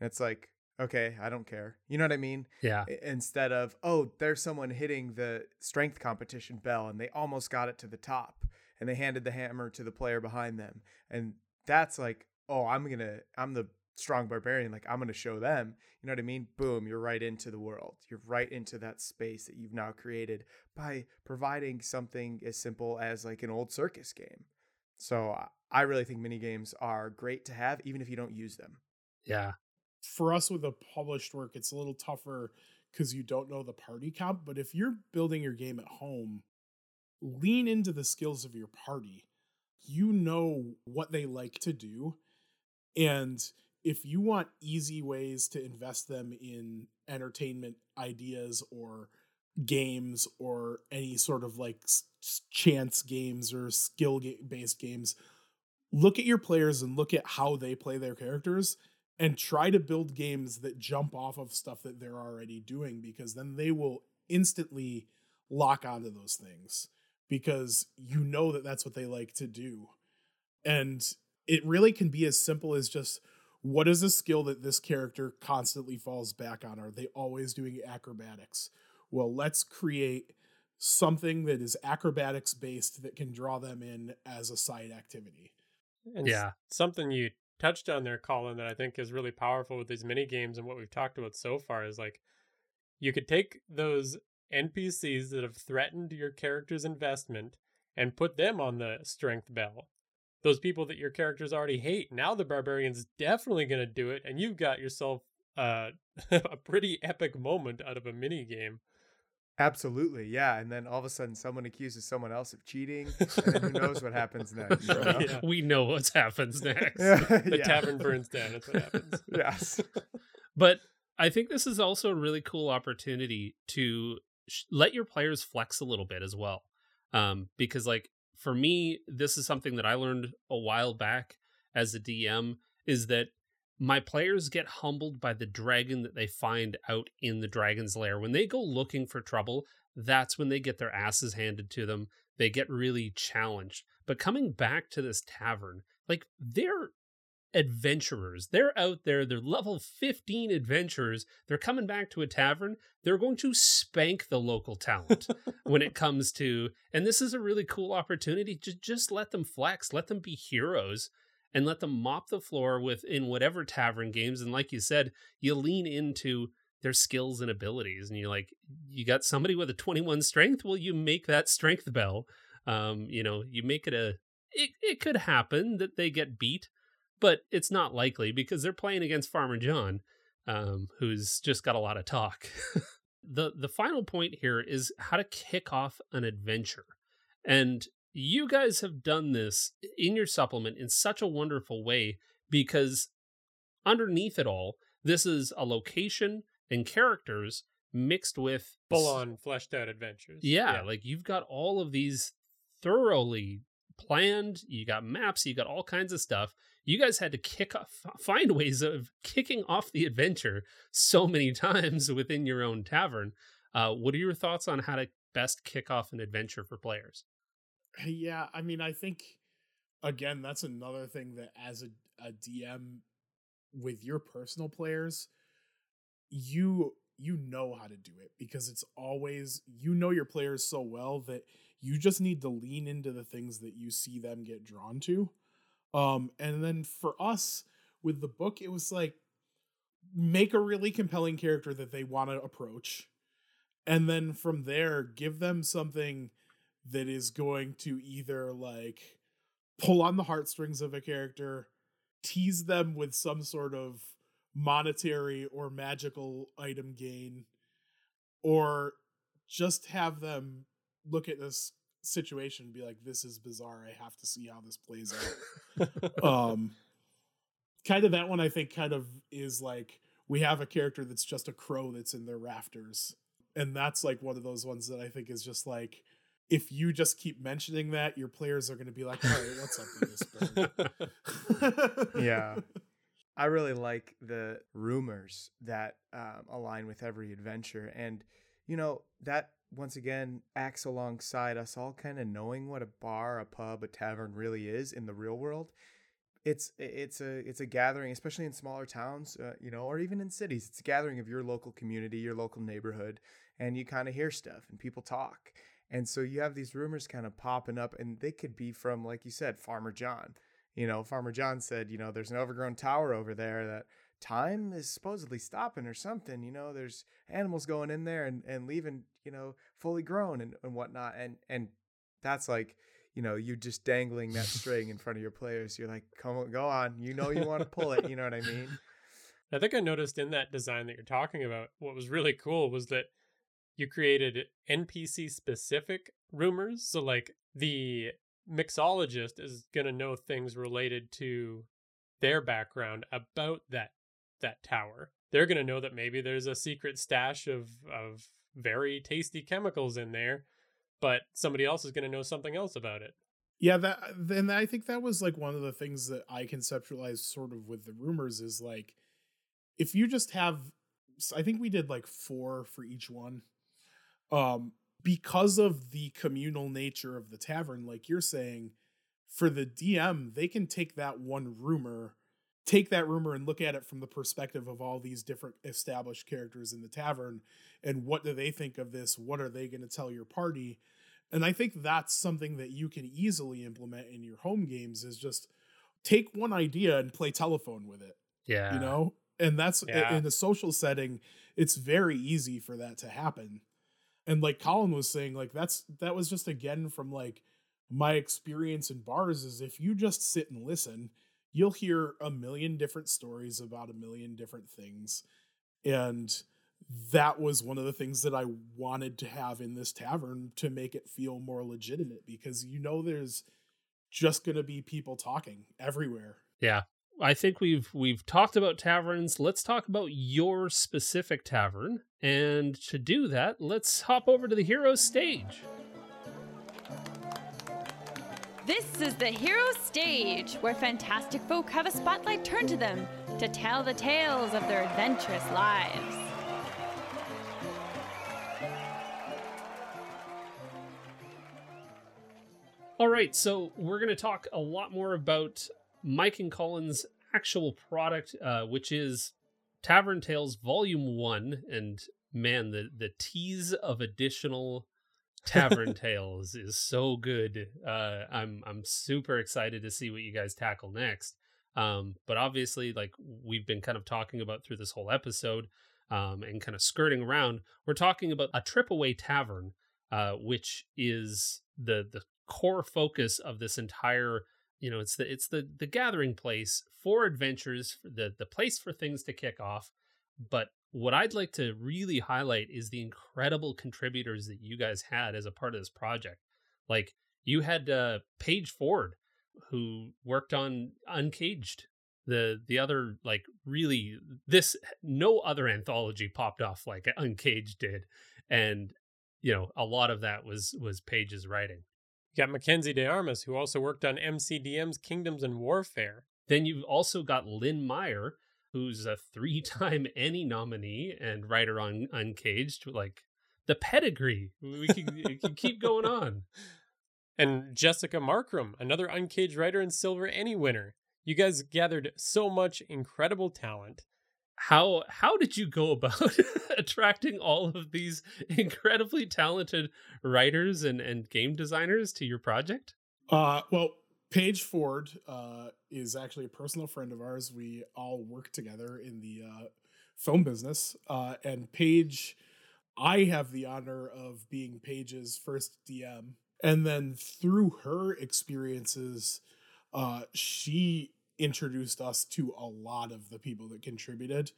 And it's like, okay, I don't care. You know what I mean? Yeah. Instead of, oh, there's someone hitting the strength competition bell and they almost got it to the top and they handed the hammer to the player behind them. And that's like, oh, I'm going to, I'm the strong barbarian. Like, I'm going to show them. You know what I mean? Boom, you're right into the world. You're right into that space that you've now created by providing something as simple as like an old circus game. So I really think mini games are great to have, even if you don't use them. Yeah, for us with a published work, it's a little tougher because you don't know the party count. But if you're building your game at home, lean into the skills of your party. You know what they like to do. And if you want easy ways to invest them in entertainment ideas or games or any sort of like chance games or skill based games, look at your players and look at how they play their characters and try to build games that jump off of stuff that they're already doing because then they will instantly lock onto those things because you know that that's what they like to do. And it really can be as simple as just what is a skill that this character constantly falls back on? Are they always doing acrobatics? Well, let's create something that is acrobatics based that can draw them in as a side activity. And yeah. Something you touched on there, Colin, that I think is really powerful with these mini games and what we've talked about so far is like you could take those NPCs that have threatened your character's investment and put them on the strength bell. Those people that your characters already hate. Now the barbarian's definitely going to do it, and you've got yourself uh, a pretty epic moment out of a mini game. Absolutely, yeah. And then all of a sudden, someone accuses someone else of cheating, and who knows what happens next? You know? yeah. We know what happens next. the yeah. tavern burns down. That's what happens. yes. But I think this is also a really cool opportunity to sh- let your players flex a little bit as well, um, because like for me, this is something that I learned a while back as a DM is that my players get humbled by the dragon that they find out in the dragon's lair. When they go looking for trouble, that's when they get their asses handed to them. They get really challenged. But coming back to this tavern, like they're adventurers. They're out there, they're level 15 adventurers. They're coming back to a tavern. They're going to spank the local talent when it comes to and this is a really cool opportunity to just let them flex, let them be heroes and let them mop the floor within whatever tavern games. And like you said, you lean into their skills and abilities. And you're like, you got somebody with a 21 strength. Well, you make that strength bell. Um, you know, you make it a. It it could happen that they get beat, but it's not likely because they're playing against Farmer John, um, who's just got a lot of talk. the the final point here is how to kick off an adventure. And you guys have done this in your supplement in such a wonderful way because underneath it all, this is a location and characters mixed with full on fleshed out adventures. Yeah, yeah, like you've got all of these thoroughly planned, you got maps, you got all kinds of stuff. You guys had to kick off, find ways of kicking off the adventure so many times within your own tavern. Uh, what are your thoughts on how to best kick off an adventure for players? Yeah, I mean, I think again, that's another thing that as a, a DM with your personal players, you you know how to do it because it's always you know your players so well that you just need to lean into the things that you see them get drawn to. Um and then for us, with the book, it was like make a really compelling character that they want to approach. And then from there, give them something that is going to either like pull on the heartstrings of a character, tease them with some sort of monetary or magical item gain, or just have them look at this situation and be like, this is bizarre. I have to see how this plays out. um kind of that one I think kind of is like we have a character that's just a crow that's in their rafters. And that's like one of those ones that I think is just like if you just keep mentioning that, your players are going to be like, "All right, what's up with this?" yeah, I really like the rumors that um, align with every adventure, and you know that once again acts alongside us all kind of knowing what a bar, a pub, a tavern really is in the real world. It's it's a it's a gathering, especially in smaller towns, uh, you know, or even in cities. It's a gathering of your local community, your local neighborhood, and you kind of hear stuff and people talk and so you have these rumors kind of popping up, and they could be from, like you said, Farmer John. You know, Farmer John said, you know, there's an overgrown tower over there that time is supposedly stopping or something. You know, there's animals going in there and, and leaving, you know, fully grown and, and whatnot. And and that's like, you know, you just dangling that string in front of your players. You're like, come on, go on. You know you want to pull it. You know what I mean? I think I noticed in that design that you're talking about, what was really cool was that you created NPC specific rumors. So like the mixologist is going to know things related to their background about that that tower. They're going to know that maybe there's a secret stash of of very tasty chemicals in there, but somebody else is going to know something else about it. Yeah, that then I think that was like one of the things that I conceptualized sort of with the rumors is like if you just have I think we did like 4 for each one um because of the communal nature of the tavern like you're saying for the dm they can take that one rumor take that rumor and look at it from the perspective of all these different established characters in the tavern and what do they think of this? What are they going to tell your party? And i think that's something that you can easily implement in your home games is just take one idea and play telephone with it yeah. you know? And that's yeah. in a social setting it's very easy for that to happen and like colin was saying like that's that was just again from like my experience in bars is if you just sit and listen you'll hear a million different stories about a million different things. And that was one of the things that i wanted to have in this tavern to make it feel more legitimate because you know there's just going to be people talking everywhere. Yeah I think we've we've talked about taverns. Let's talk about your specific tavern. And to do that, let's hop over to the hero stage. This is the hero stage, where fantastic folk have a spotlight turned to them to tell the tales of their adventurous lives. All right, so we're going to talk a lot more about Mike and Colin's actual product, uh, which is Tavern Tales Volume One, and man, the the tease of additional Tavern Tales is so good. Uh, I'm I'm super excited to see what you guys tackle next. Um, but obviously, like we've been kind of talking about through this whole episode, um, and kind of skirting around, we're talking about a trip away tavern, uh, which is the the core focus of this entire you know it's the it's the the gathering place for adventures the the place for things to kick off. But what i'd like to really highlight is the incredible contributors that you guys had as a part of this project. Like you had uh paige ford who worked on uncaged. The the other like really this no other anthology popped off like uncaged did. And you know a lot of that was was paige's writing you got Mackenzie DeArmas, who also worked on MCDM's Kingdoms and Warfare. Then you've also got Lynn Meyer, who's a three time Emmy nominee and writer on Uncaged. Like the pedigree. We can, we can keep going on. And Jessica Markram, another Uncaged writer and Silver Emmy winner. You guys gathered so much incredible talent how how did you go about attracting all of these incredibly talented writers and and game designers to your project uh well Paige Ford uh, is actually a personal friend of ours. We all work together in the uh, film business. Uh, and Paige, I have the honor of being Paige's first DM. And then through her experiences, uh, she introduced us to a lot of the people that contributed.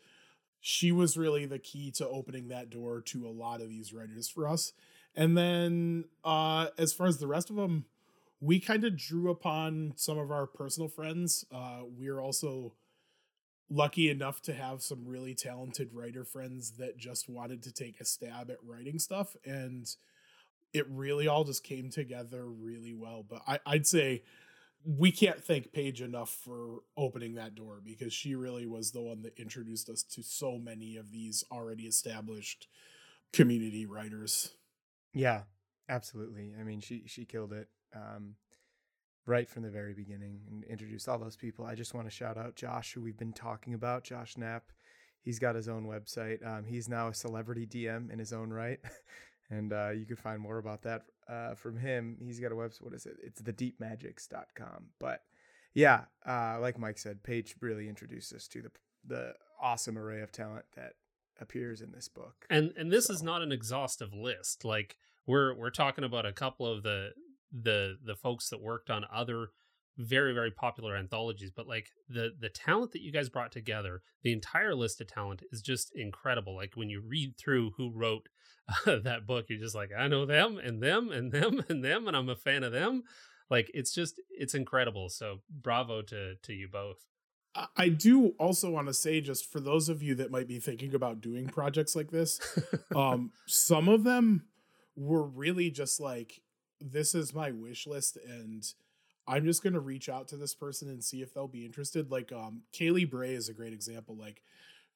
She was really the key to opening that door to a lot of these writers for us. And then uh, as far as the rest of them, we kind of drew upon some of our personal friends. Uh, we're also lucky enough to have some really talented writer friends that just wanted to take a stab at writing stuff. And it really all just came together really well. But I, I'd say we can't thank Paige enough for opening that door because she really was the one that introduced us to so many of these already established community writers. Yeah, absolutely. I mean, she she killed it um, right from the very beginning and introduced all those people. I just want to shout out Josh, who we've been talking about, Josh Knapp. He's got his own website. Um, he's now a celebrity DM in his own right. and uh, you can find more about that uh, from him. He's got a website. What is it? It's thedeepmagics.com. But yeah, uh, like Mike said, Paige really introduced us to the the awesome array of talent that appears in this book. And and this so. is not an exhaustive list. Like we're we're talking about a couple of the the the folks that worked on other very very popular anthologies but like the the talent that you guys brought together the entire list of talent is just incredible. Like when you read through who wrote uh, that book you're just like i know them and them and them and them and i'm a fan of them. Like it's just it's incredible. So bravo to to you both. I do also want to say, just for those of you that might be thinking about doing projects like this, um, some of them were really just like, this is my wish list, and I'm just gonna reach out to this person and see if they'll be interested. Like, um, Kaylee Bray is a great example. Like,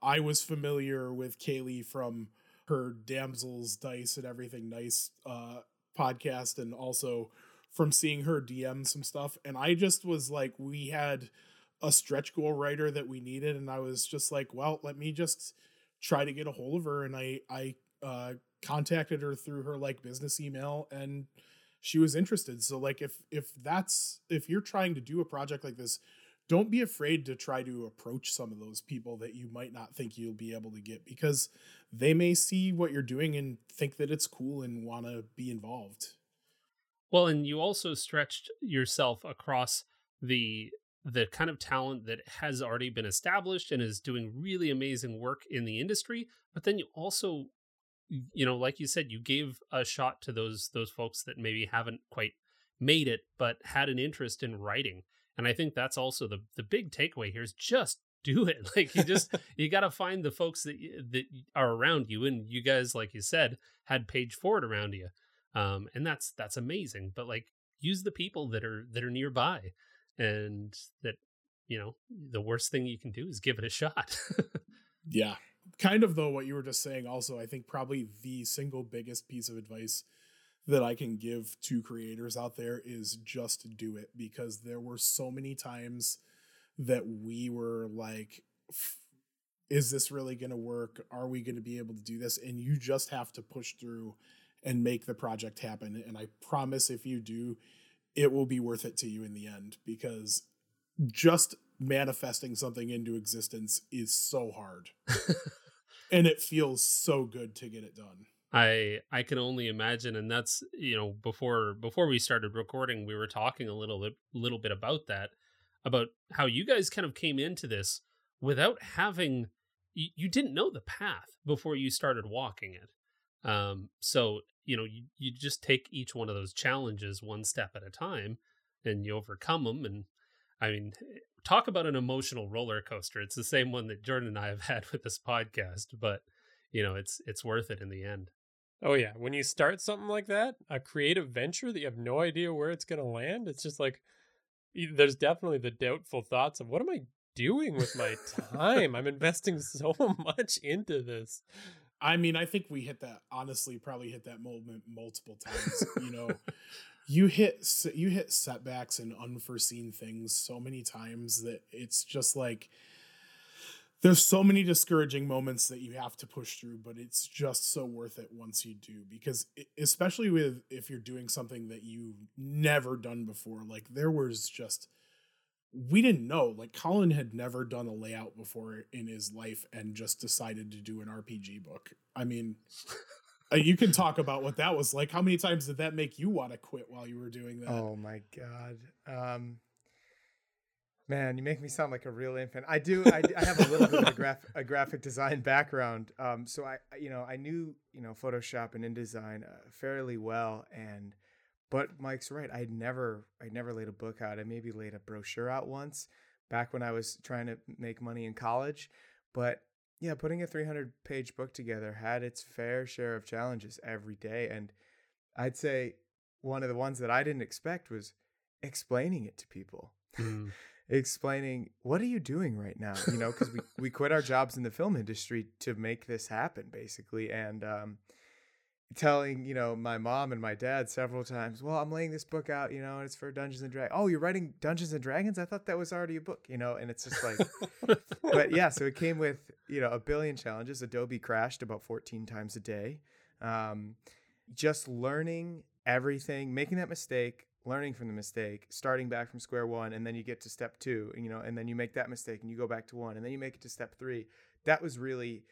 I was familiar with Kaylee from her Damsels Dice and Everything Nice uh, podcast, and also from seeing her DM some stuff. And I just was like, we had a stretch goal writer that we needed and i was just like well let me just try to get a hold of her and i i uh, contacted her through her like business email and she was interested. So like if if that's if you're trying to do a project like this don't be afraid to try to approach some of those people that you might not think you'll be able to get because they may see what you're doing and think that it's cool and want to be involved. Well and you also stretched yourself across the the kind of talent that has already been established and is doing really amazing work in the industry but then you also you know like you said you gave a shot to those those folks that maybe haven't quite made it but had an interest in writing. And i think that's also the the big takeaway here is just do it. Like you just you got to find the folks that that are around you and you guys like you said had Paige Ford around you. Um and that's that's amazing but like use the people that are that are nearby and that you know the worst thing you can do is give it a shot. Yeah kind of though what you were just saying also i think probably the single biggest piece of advice that i can give to creators out there is just do it because there were so many times that we were like is this really going to work are we going to be able to do this and you just have to push through and make the project happen and i promise if you do it will be worth it to you in the end because just manifesting something into existence is so hard. and it feels so good to get it done. I I can only imagine and that's you know before before we started recording we were talking a little bit little bit about that about how you guys kind of came into this without having you, you didn't know the path before you started walking it. Um so you know you, you just take each one of those challenges one step at a time and you overcome them and i mean talk about an emotional roller coaster. It's the same one that jordan and i have had with this podcast but you know it's it's worth it in the end. Oh yeah. When you start something like that a creative venture that you have no idea where it's going to land it's just like there's definitely the doubtful thoughts of what am i doing with my time? I'm investing so much into this. I mean, I think we hit that honestly, probably hit that moment multiple times. you know, you hit you hit setbacks and unforeseen things so many times that it's just like there's so many discouraging moments that you have to push through but it's just so worth it once you do because especially with if you're doing something that you've never done before like there was just we didn't know like colin had never done a layout before in his life and just decided to do an rpg book. I mean uh, you can talk about what that was like how many times did that make you want to quit while you were doing that oh my god um Man, you make me sound like a real infant. I do. I, I have a little bit of a, graph, a graphic design background, um, so I, you know, I knew you know Photoshop and InDesign uh, fairly well, and but Mike's right. I'd never, I never laid a book out. I maybe laid a brochure out once back when I was trying to make money in college, but yeah, putting a 300 page book together had its fair share of challenges every day, and I'd say one of the ones that I didn't expect was explaining it to people. Mm. explaining what are you doing right now you know because we, we quit our jobs in the film industry to make this happen basically and um, telling you know my mom and my dad several times well i'm laying this book out you know and it's for dungeons and dragons oh you're writing dungeons and dragons i thought that was already a book you know and it's just like but yeah so it came with you know a billion challenges adobe crashed about 14 times a day um, just learning everything making that mistake learning from the mistake, starting back from square one, and then you get to step two, you know, and then you make that mistake and you go back to one, and then you make it to step three. That was really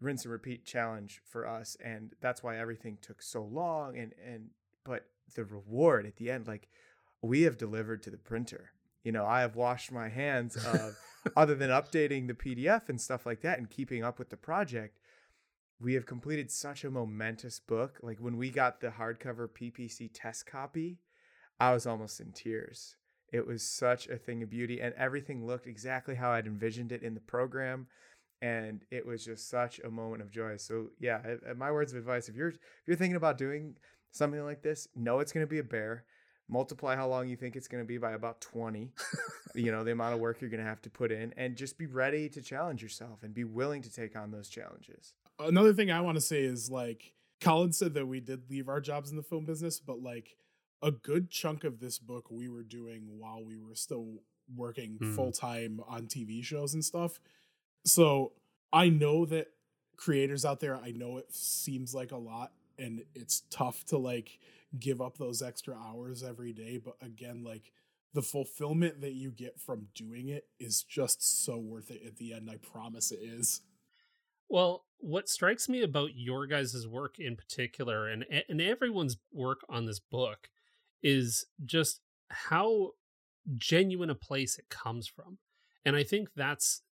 rinse and repeat challenge for us, and that's why everything took so long. And and but the reward at the end, like we have delivered to the printer. You know, I have washed my hands of other than updating the PDF and stuff like that and keeping up with the project. We have completed such a momentous book. Like when we got the hardcover PPC test copy, I was almost in tears. It was such a thing of beauty, and everything looked exactly how I'd envisioned it in the program. And it was just such a moment of joy. So yeah, my words of advice: if you're if you're thinking about doing something like this, know it's going to be a bear. Multiply how long you think it's going to be by about 20. you know, the amount of work you're going to have to put in and just be ready to challenge yourself and be willing to take on those challenges. Another thing I want to say is like Colin said that we did leave our jobs in the film business, but like a good chunk of this book we were doing while we were still working mm. full time on TV shows and stuff. So I know that creators out there, I know it seems like a lot and it's tough to like give up those extra hours every day. But again, like the fulfillment that you get from doing it is just so worth it at the end. I promise it is. Well, what strikes me about your guys' work in particular and and everyone's work on this book is just how genuine a place it comes from. And I think that's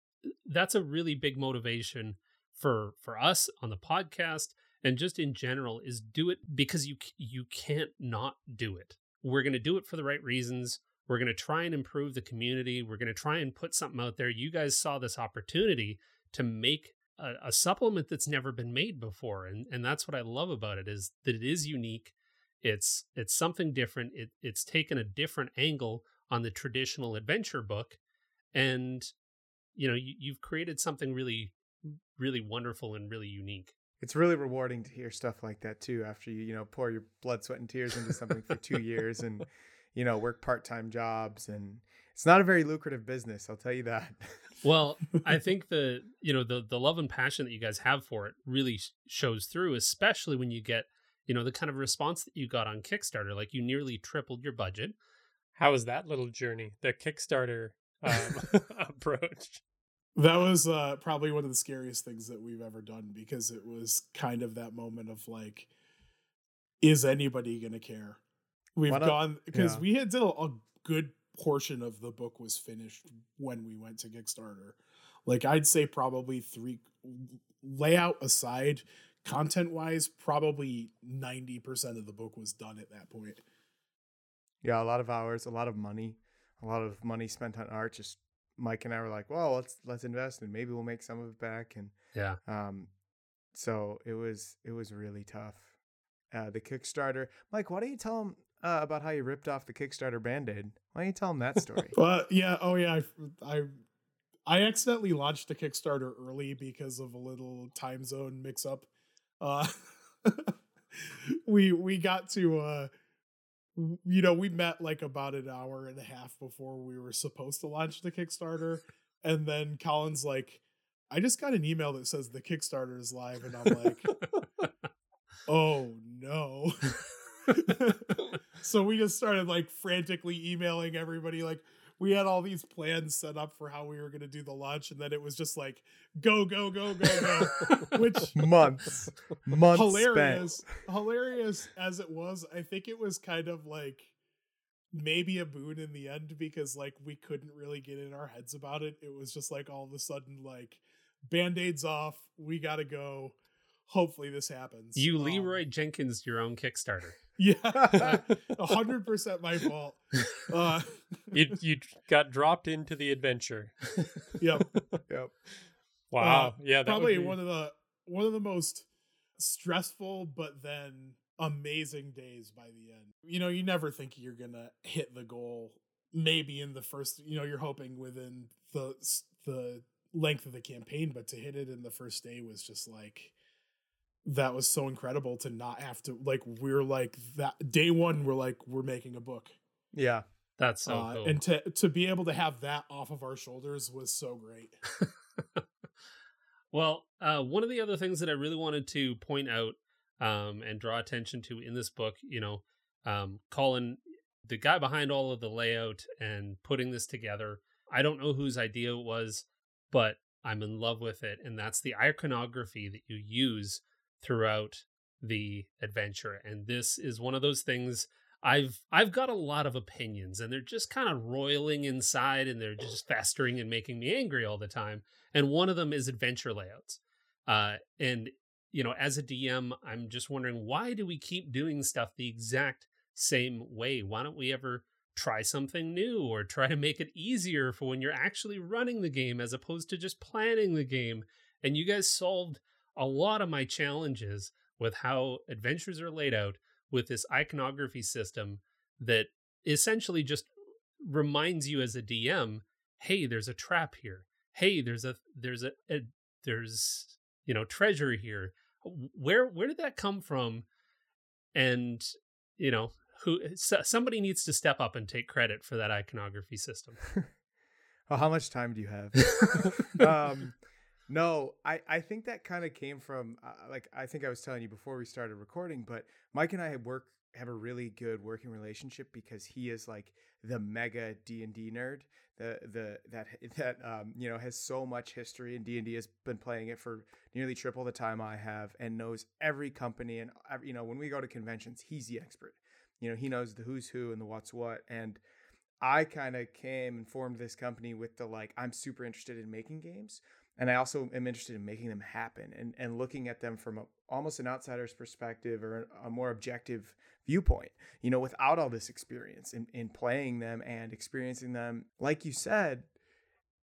that's a really big motivation for for us on the podcast and just in general is do it because you you can't not do it. We're going to do it for the right reasons. We're going to try and improve the community. We're going to try and put something out there. You guys saw this opportunity to make a, a supplement that's never been made before, and and that's what I love about it is that it is unique. It's it's something different. It it's taken a different angle on the traditional adventure book, and you know you, you've created something really really wonderful and really unique. It's really rewarding to hear stuff like that too. After you you know pour your blood, sweat, and tears into something for two years and you know work part time jobs and it's not a very lucrative business. I'll tell you that. well, I think the you know the the love and passion that you guys have for it really shows through, especially when you get you know the kind of response that you got on Kickstarter. Like you nearly tripled your budget. How was that little journey? The Kickstarter um, approach. That was uh, probably one of the scariest things that we've ever done because it was kind of that moment of like, is anybody gonna care? We've gone because yeah. we had did a, a good portion of the book was finished when we went to Kickstarter. Like I'd say probably three layout aside, content wise, probably 90% of the book was done at that point. Yeah, a lot of hours, a lot of money, a lot of money spent on art. Just Mike and I were like, well, let's let's invest and maybe we'll make some of it back. And yeah, um, so it was it was really tough. Uh, the Kickstarter, Mike, why don't you tell them uh, about how you ripped off the Kickstarter Band-Aid? Why don't you tell them that story? well, yeah, oh yeah, I, I I accidentally launched the Kickstarter early because of a little time zone mix up uh we we got to uh you know we met like about an hour and a half before we were supposed to launch the kickstarter and then colin's like I just got an email that says the Kickstarter is live, and I'm like, oh no. so we just started like frantically emailing everybody, like, we had all these plans set up for how we were going to do the launch and then it was just like go go go go go which months. Months hilarious. spent. hilarious as it was i think it was kind of like maybe a boon in the end because like we couldn't really get in our heads about it. It was just like all of a sudden like band-aids off we gotta go hopefully this happens you leroy um, jenkins your own kickstarter yeah, hundred percent my fault. Uh, you you got dropped into the adventure. Yep. Yep. Wow. Uh, yeah. probably be... one of the one of the most stressful, but then amazing days by the end. You know, you never think you're gonna hit the goal. Maybe in the first, you know, you're hoping within the the length of the campaign, but to hit it in the first day was just like that was so incredible to not have to like we're like that day one we're like we're making a book. Yeah. That's so uh, cool. and to to be able to have that off of our shoulders was so great. Well uh, one of the other things that i really wanted to point out um, and draw attention to in this book you know um, colin the guy behind all of the layout and putting this together i don't know whose idea it was but i'm in love with it and that's the iconography that you use throughout the adventure and this is one of those things I've I've got a lot of opinions and they're just kind of roiling inside and they're just festering and making me angry all the time. And one of them is adventure layouts. Uh, and you know, as a DM, I'm just wondering why do we keep doing stuff the exact same way? Why don't we ever try something new or try to make it easier for when you're actually running the game as opposed to just planning the game? And you guys solved a lot of my challenges with how adventures are laid out with this iconography system that essentially just reminds you as a DM, hey, there's a trap here. Hey, there's a there's a, a there's you know treasure here. Where where did that come from? And you know who somebody needs to step up and take credit for that iconography system. well, how much time do you have? um, no, I, I think that kind of came from uh, like I think I was telling you before we started recording, but Mike and I have work have a really good working relationship because he is like the mega D and D nerd, the the that that um you know has so much history and D and D has been playing it for nearly triple the time I have and knows every company and you know when we go to conventions he's the expert, you know he knows the who's who and the what's what and I kind of came and formed this company with the like I'm super interested in making games and I also am interested in making them happen and and looking at them from a, almost an outsider's perspective or a more objective viewpoint. You know, without all this experience in in playing them and experiencing them, like you said,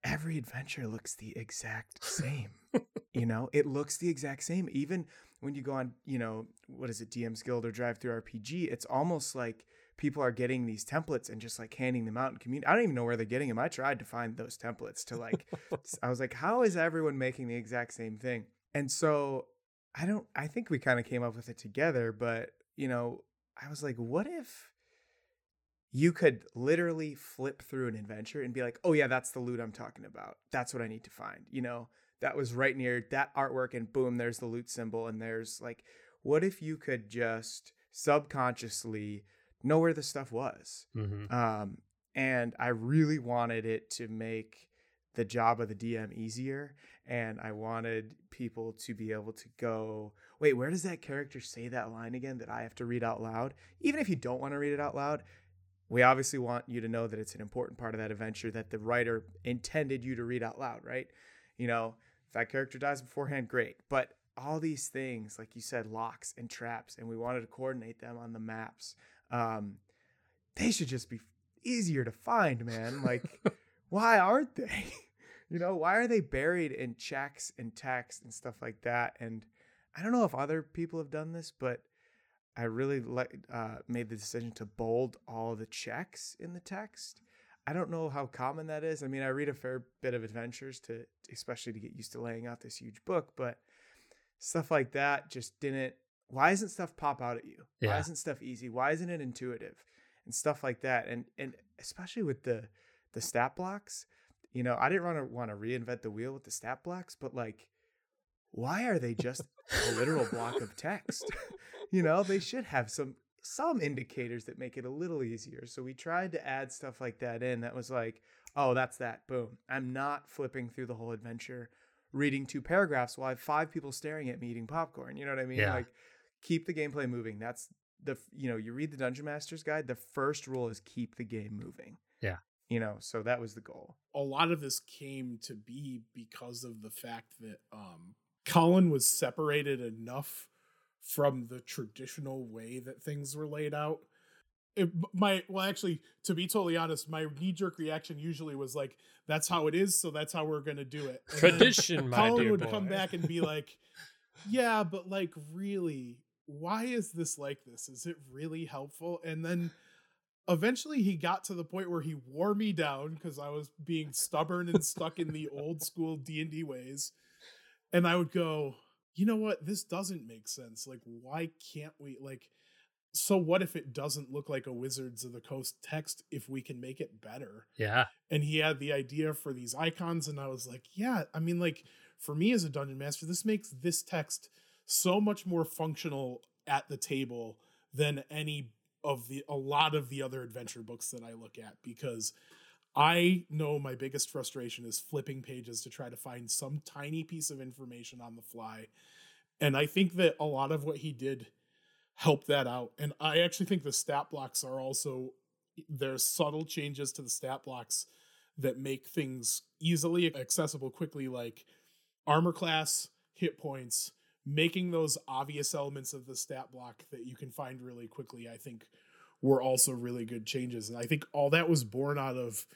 every adventure looks the exact same. you know, it looks the exact same. Even when you go on, you know, what is it, DM's Guild or DriveThruRPG, it's almost like people are getting these templates and just like handing them out in community. I don't even know where they're getting them. I tried to find those templates to like, I was like, how is everyone making the exact same thing? And so I don't, I think we kind of came up with it together, but you know, I was like, what if you could literally flip through an adventure and be like, oh yeah, that's the loot I'm talking about. That's what I need to find. You know, that was right near that artwork and boom, there's the loot symbol. And there's like, what if you could just subconsciously know where the stuff was. Mm-hmm. Um, and I really wanted it to make the job of the DM easier. And I wanted people to be able to go, wait, where does that character say that line again that I have to read out loud? Even if you don't want to read it out loud, we obviously want you to know that it's an important part of that adventure that the writer intended you to read out loud, right? You know, if that character dies beforehand, great. But all these things, like you said, locks and traps, and we wanted to coordinate them on the maps um, they should just be easier to find, man. Like, why aren't they? you know, why are they buried in checks and text and stuff like that? And I don't know if other people have done this, but I really like uh, made the decision to bold all the checks in the text. I don't know how common that is. I mean, I read a fair bit of adventures to, especially to get used to laying out this huge book, but stuff like that just didn't why doesn't stuff pop out at you? Yeah. Why isn't stuff easy? Why isn't it intuitive? And stuff like that. And and especially with the the stat blocks, You know, I didn't want to want to reinvent the wheel with the stat blocks, but like, why are they just a literal block of text? you know, they should have some some indicators that make it a little easier. So we tried to add stuff like that in. That was like, oh, that's that. Boom. I'm not flipping through the whole adventure, reading two paragraphs while I have five people staring at me eating popcorn. You know what I mean? Yeah. Like, keep the gameplay moving. That's the you know you read the Dungeon Master's Guide. The first rule is keep the game moving. Yeah. You know, so that was the goal. a lot of this came to be because of the fact that um Colin was separated enough from the traditional way that things were laid out. It, my well actually to be totally honest my knee-jerk reaction usually was like that's how it is so that's how we're going to do it And Tradition, my Colin dear would boy. come back and be like yeah but like really why is this like this is it really helpful and then eventually he got to the point where he wore me down because I was being stubborn and stuck in the old school D&D ways. And I would go, "You know what? This doesn't make sense. Like why can't we like so what if it doesn't look like a Wizards of the Coast text if we can make it better?" Yeah. and he had the idea for these icons and i was like yeah i mean like for me as a dungeon master this makes this text so much more functional at the table than any of the a lot of the other adventure books that i look at because i know my biggest frustration is flipping pages to try to find some tiny piece of information on the fly. And i think that a lot of what he did helped that out. And i actually think the stat blocks are also there's subtle changes to the stat blocks that make things easily accessible quickly like armor class hit points making those obvious elements of the stat block that you can find really quickly i think were also really good changes. And i think all that was born out of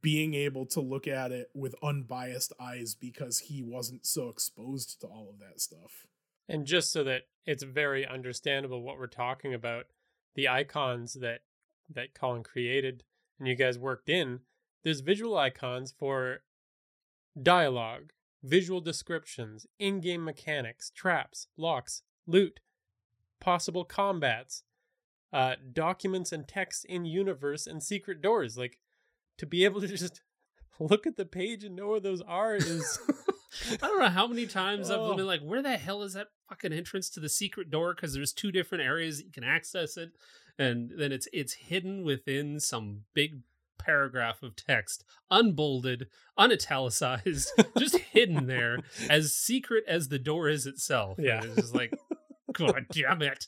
being able to look at it with unbiased eyes because he wasn't so exposed to all of that stuff. And just so that it's very understandable what we're talking about, the icons that that Colin created and you guys worked in, there's visual icons for dialogue, visual descriptions, in-game mechanics, traps, locks, loot, possible combats, uh, documents and text in universe and secret doors. Like to be able to just look at the page and know where those are is I don't know how many times I've Oh. been like, where the hell is that fucking entrance to the secret door? Because there's two different areas you can access it, and then it's it's hidden within some big paragraph of text, unbolded, unitalicized, just hidden there, as secret as the door is itself. And Yeah. it's just like, god damn it.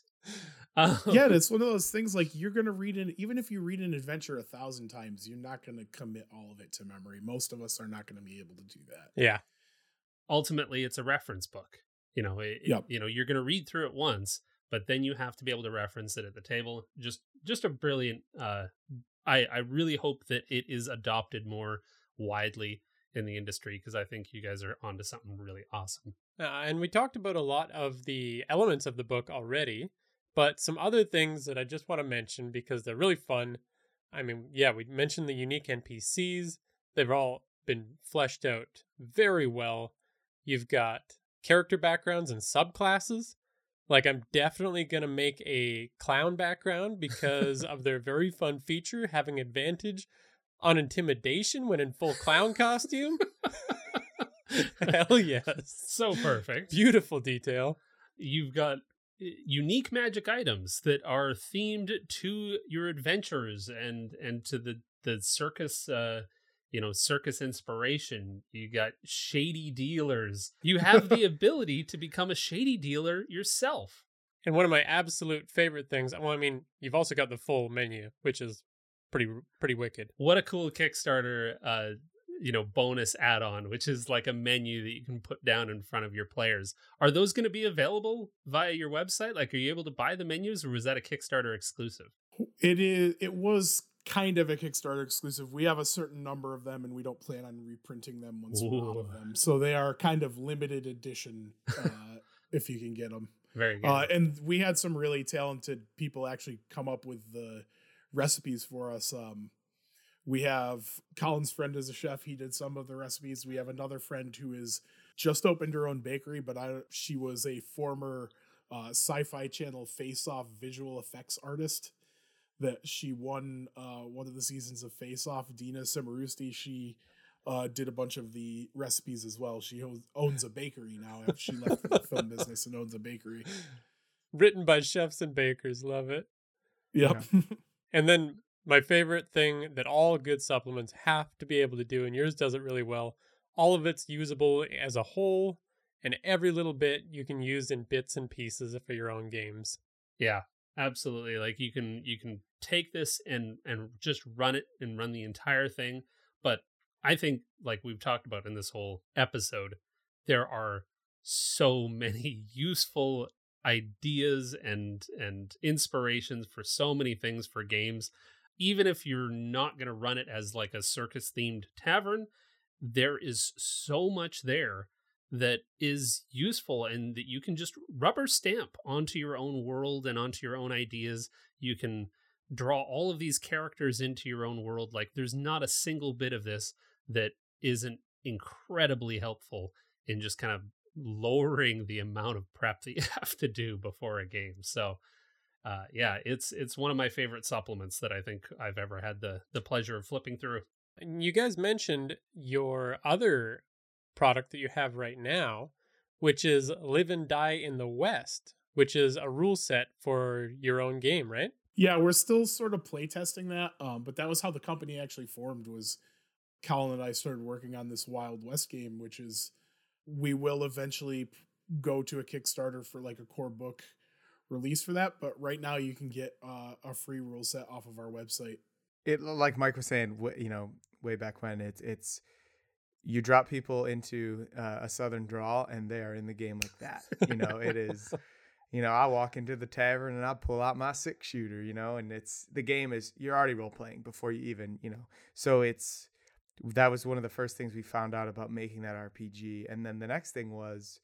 Um, yeah, and it's one of those things like you're gonna read an even if you read an adventure a thousand times, you're not gonna commit all of it to memory. Most of us are not gonna be able to do that. yeah. ultimately it's a reference book. You know, it, it- Yep. you know, you're going to read through it once, but then you have to be able to reference it at the table. Just, just a brilliant. Uh, I, I really hope that it is adopted more widely in the industry because I think you guys are onto something really awesome. Uh, and we talked about a lot of the elements of the book already, but some other things that I just want to mention because they're really fun. I mean, yeah, we mentioned the unique NPCs. They've all been fleshed out very well. You've got character backgrounds and subclasses. Like, I'm definitely going to make a clown background because of their very fun feature having advantage on intimidation when in full clown costume. Hell yes. So perfect. Beautiful detail. You've got uh, unique magic items that are themed to your adventures and and to the the circus uh you know circus inspiration you got shady dealers. You have the ability to become a shady dealer yourself. And one of my absolute favorite things, well, I mean, you've also got the full menu, which is pretty pretty wicked. what a cool kickstarter uh you know bonus add-on which is like a menu that you can put down in front of your players. Are those going to be available via your website? Like are you able to buy the menus or was that a kickstarter exclusive? It is it was kind of a Kickstarter exclusive. We have a certain number of them and we don't plan on reprinting them once we're out of them. So they are kind of limited edition uh, if you can get them. very good Uh, and we had some really talented people actually come up with the recipes for us. Um, we have Colin's friend as a chef. He did some of the recipes. We have another friend who is just opened her own bakery, but I she was a former uh, Sci-Fi Channel Face Off visual effects artist. That she won uh, one of the seasons of Face Off. Dina Cimarusti. She uh, did a bunch of the recipes as well. She owns a bakery now after she left the film business and owns a bakery. Written by chefs and bakers. Love it. Yep. Yeah. and then my favorite thing that all good supplements have to be able to do, and yours does it really well. All of it's usable as a whole, and every little bit you can use in bits and pieces for your own games. Yeah, absolutely. Like you can you can take this and and just run it and run the entire thing. But I think, like we've talked about in this whole episode, there are so many useful ideas and and inspirations for so many things for games even if you're not going to run it as like a circus themed tavern, there is so much there that is useful and that you can just rubber stamp onto your own world and onto your own ideas. You can draw all of these characters into your own world. Like there's not a single bit of this that isn't incredibly helpful in just kind of lowering the amount of prep that you have to do before a game. So uh, yeah, it's it's one of my favorite supplements that I think I've ever had the the pleasure of flipping through. You guys mentioned your other product that you have right now, which is Live and Die in the West, which is a rule set for your own game, right? Yeah, we're still sort of playtesting that, um, but that was how the company actually formed. Was Colin and I started working on this Wild West game, which is we will eventually go to a Kickstarter for like a core book release for that, but right now you can get uh, a free rule set off of our website. It like Mike was saying, you know, way back when it's it's you drop people into uh, a southern draw and they are in the game like that. You know, it is. You know, I walk into the tavern and I pull out my six shooter. You know, and it's the game is you're already role playing before you even you know. So it's that was one of the first things we found out about making that RPG, and then the next thing was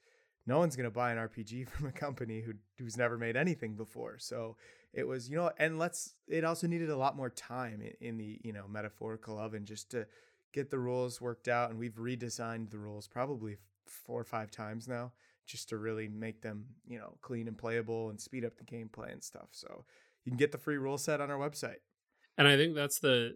no one's going to buy an RPG from a company who who's never made anything before. So it was, you know, and let's. It also needed a lot more time in, in the you know metaphorical oven just to get the rules worked out, and we've redesigned the rules probably four or five times now just to really make them you know clean and playable and speed up the gameplay and stuff. So you can get the free rule set on our website. And I think that's the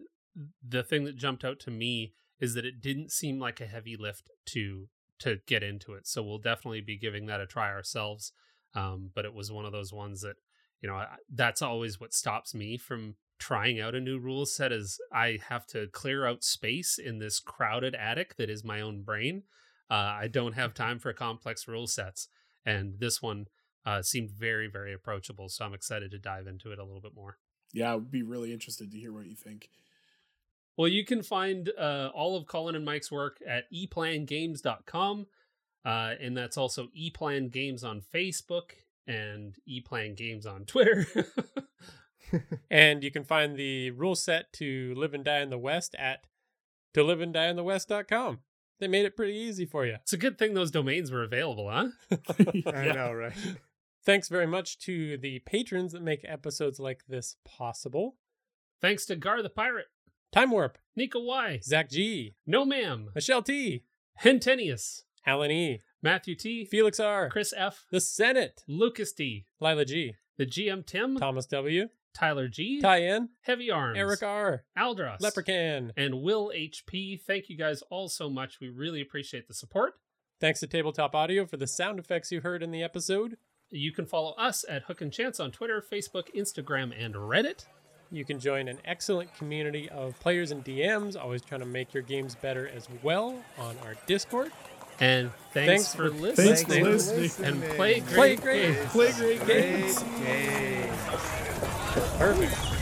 the thing that jumped out to me is that it didn't seem like a heavy lift to to get into it. So we'll definitely be giving that a try ourselves. Um, but it was one of those ones that, you know, that's always what stops me from trying out a new rule set is I have to clear out space in this crowded attic that is my own brain. Uh, I don't have time for complex rule sets. And this one uh, seemed very, very approachable. So I'm excited to dive into it a little bit more. Yeah, I would be really interested to hear what you think. Well, you can find uh, all of Colin and Mike's work at eplangames.com. Uh, and that's also eplan games on Facebook and eplan games on Twitter. and you can find the rule set to live and die in the West at to live and die in the West.com. They made it pretty easy for you. It's a good thing those domains were available, huh? I know, right? Thanks very much to the patrons that make episodes like this possible. Thanks to Gar the Pirate. Time Warp, Nico Y, Zach G, No Ma'am, Michelle T, Hentenius, Alan E, Matthew T, Felix R, Chris F, The Senate, Lucas D, Lila G, the GM Tim, Thomas W, Tyler G, Tyen, Heavy Arms, Eric R, Aldros, Leprechaun, and Will HP. Thank you guys all so much. We really appreciate the support. Thanks to Tabletop Audio for the sound effects you heard in the episode. You can follow us at Hook and Chance on Twitter, Facebook, Instagram, and Reddit. You can join an excellent community of players and DMs, always trying to make your games better as well on our Discord. And thanks, thanks for, for, listening. Thanks for listening. And play great, play great games. Play great games. games. Perfect.